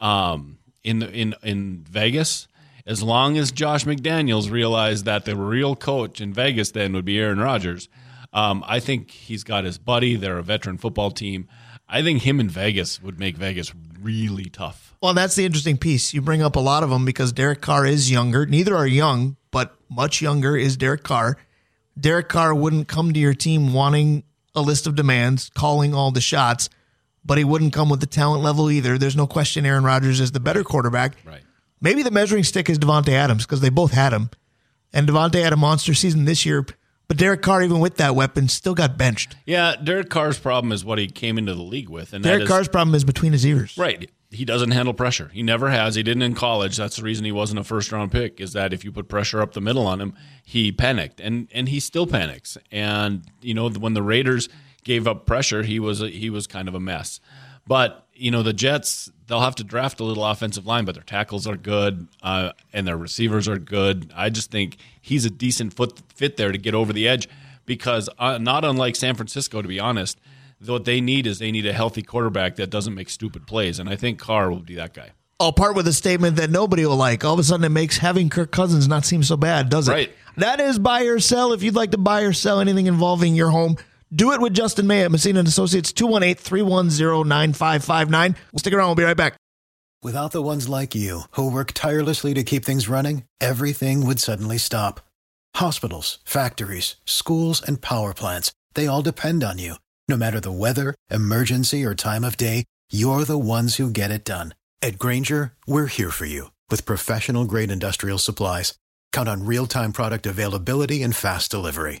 Speaker 2: um in in in Vegas, as long as Josh McDaniels realized that the real coach in Vegas then would be Aaron Rodgers, um, I think he's got his buddy. They're a veteran football team. I think him in Vegas would make Vegas really tough.
Speaker 1: Well, that's the interesting piece. You bring up a lot of them because Derek Carr is younger. Neither are young, but much younger is Derek Carr. Derek Carr wouldn't come to your team wanting a list of demands, calling all the shots, but he wouldn't come with the talent level either. There's no question Aaron Rodgers is the better quarterback.
Speaker 2: Right.
Speaker 1: Maybe the measuring stick is Davante Adams because they both had him. And Davante had a monster season this year, but Derek Carr, even with that weapon, still got benched.
Speaker 2: Yeah, Derek Carr's problem is what he came into the league with, and
Speaker 1: Derek
Speaker 2: is-
Speaker 1: Carr's problem is between his ears.
Speaker 2: Right. He doesn't handle pressure. He never has. He didn't in college. That's the reason he wasn't a first round pick. Is that if you put pressure up the middle on him, he panicked, and and he still panics. And you know when the Raiders gave up pressure, he was a, he was kind of a mess. But you know the Jets, they'll have to draft a little offensive line, but their tackles are good, uh, and their receivers are good. I just think he's a decent foot fit there to get over the edge because uh, not unlike San Francisco, to be honest what they need is they need a healthy quarterback that doesn't make stupid plays, and I think Carr will be that guy.
Speaker 1: I'll part with a statement that nobody will like. All of a sudden, it makes having Kirk Cousins not seem so bad, does it?
Speaker 2: Right.
Speaker 1: That is buy or sell. If you'd like to buy or sell anything involving your home, do it with Justin May at Messina and Associates, 218-310-9559. We'll stick around. We'll be right back.
Speaker 5: Without the ones like you, who work tirelessly to keep things running, everything would suddenly stop. Hospitals, factories, schools, and power plants, they all depend on you. No matter the weather, emergency, or time of day, you're the ones who get it done. At Grainger, we're here for you with professional grade industrial supplies. Count on real time product availability and fast delivery.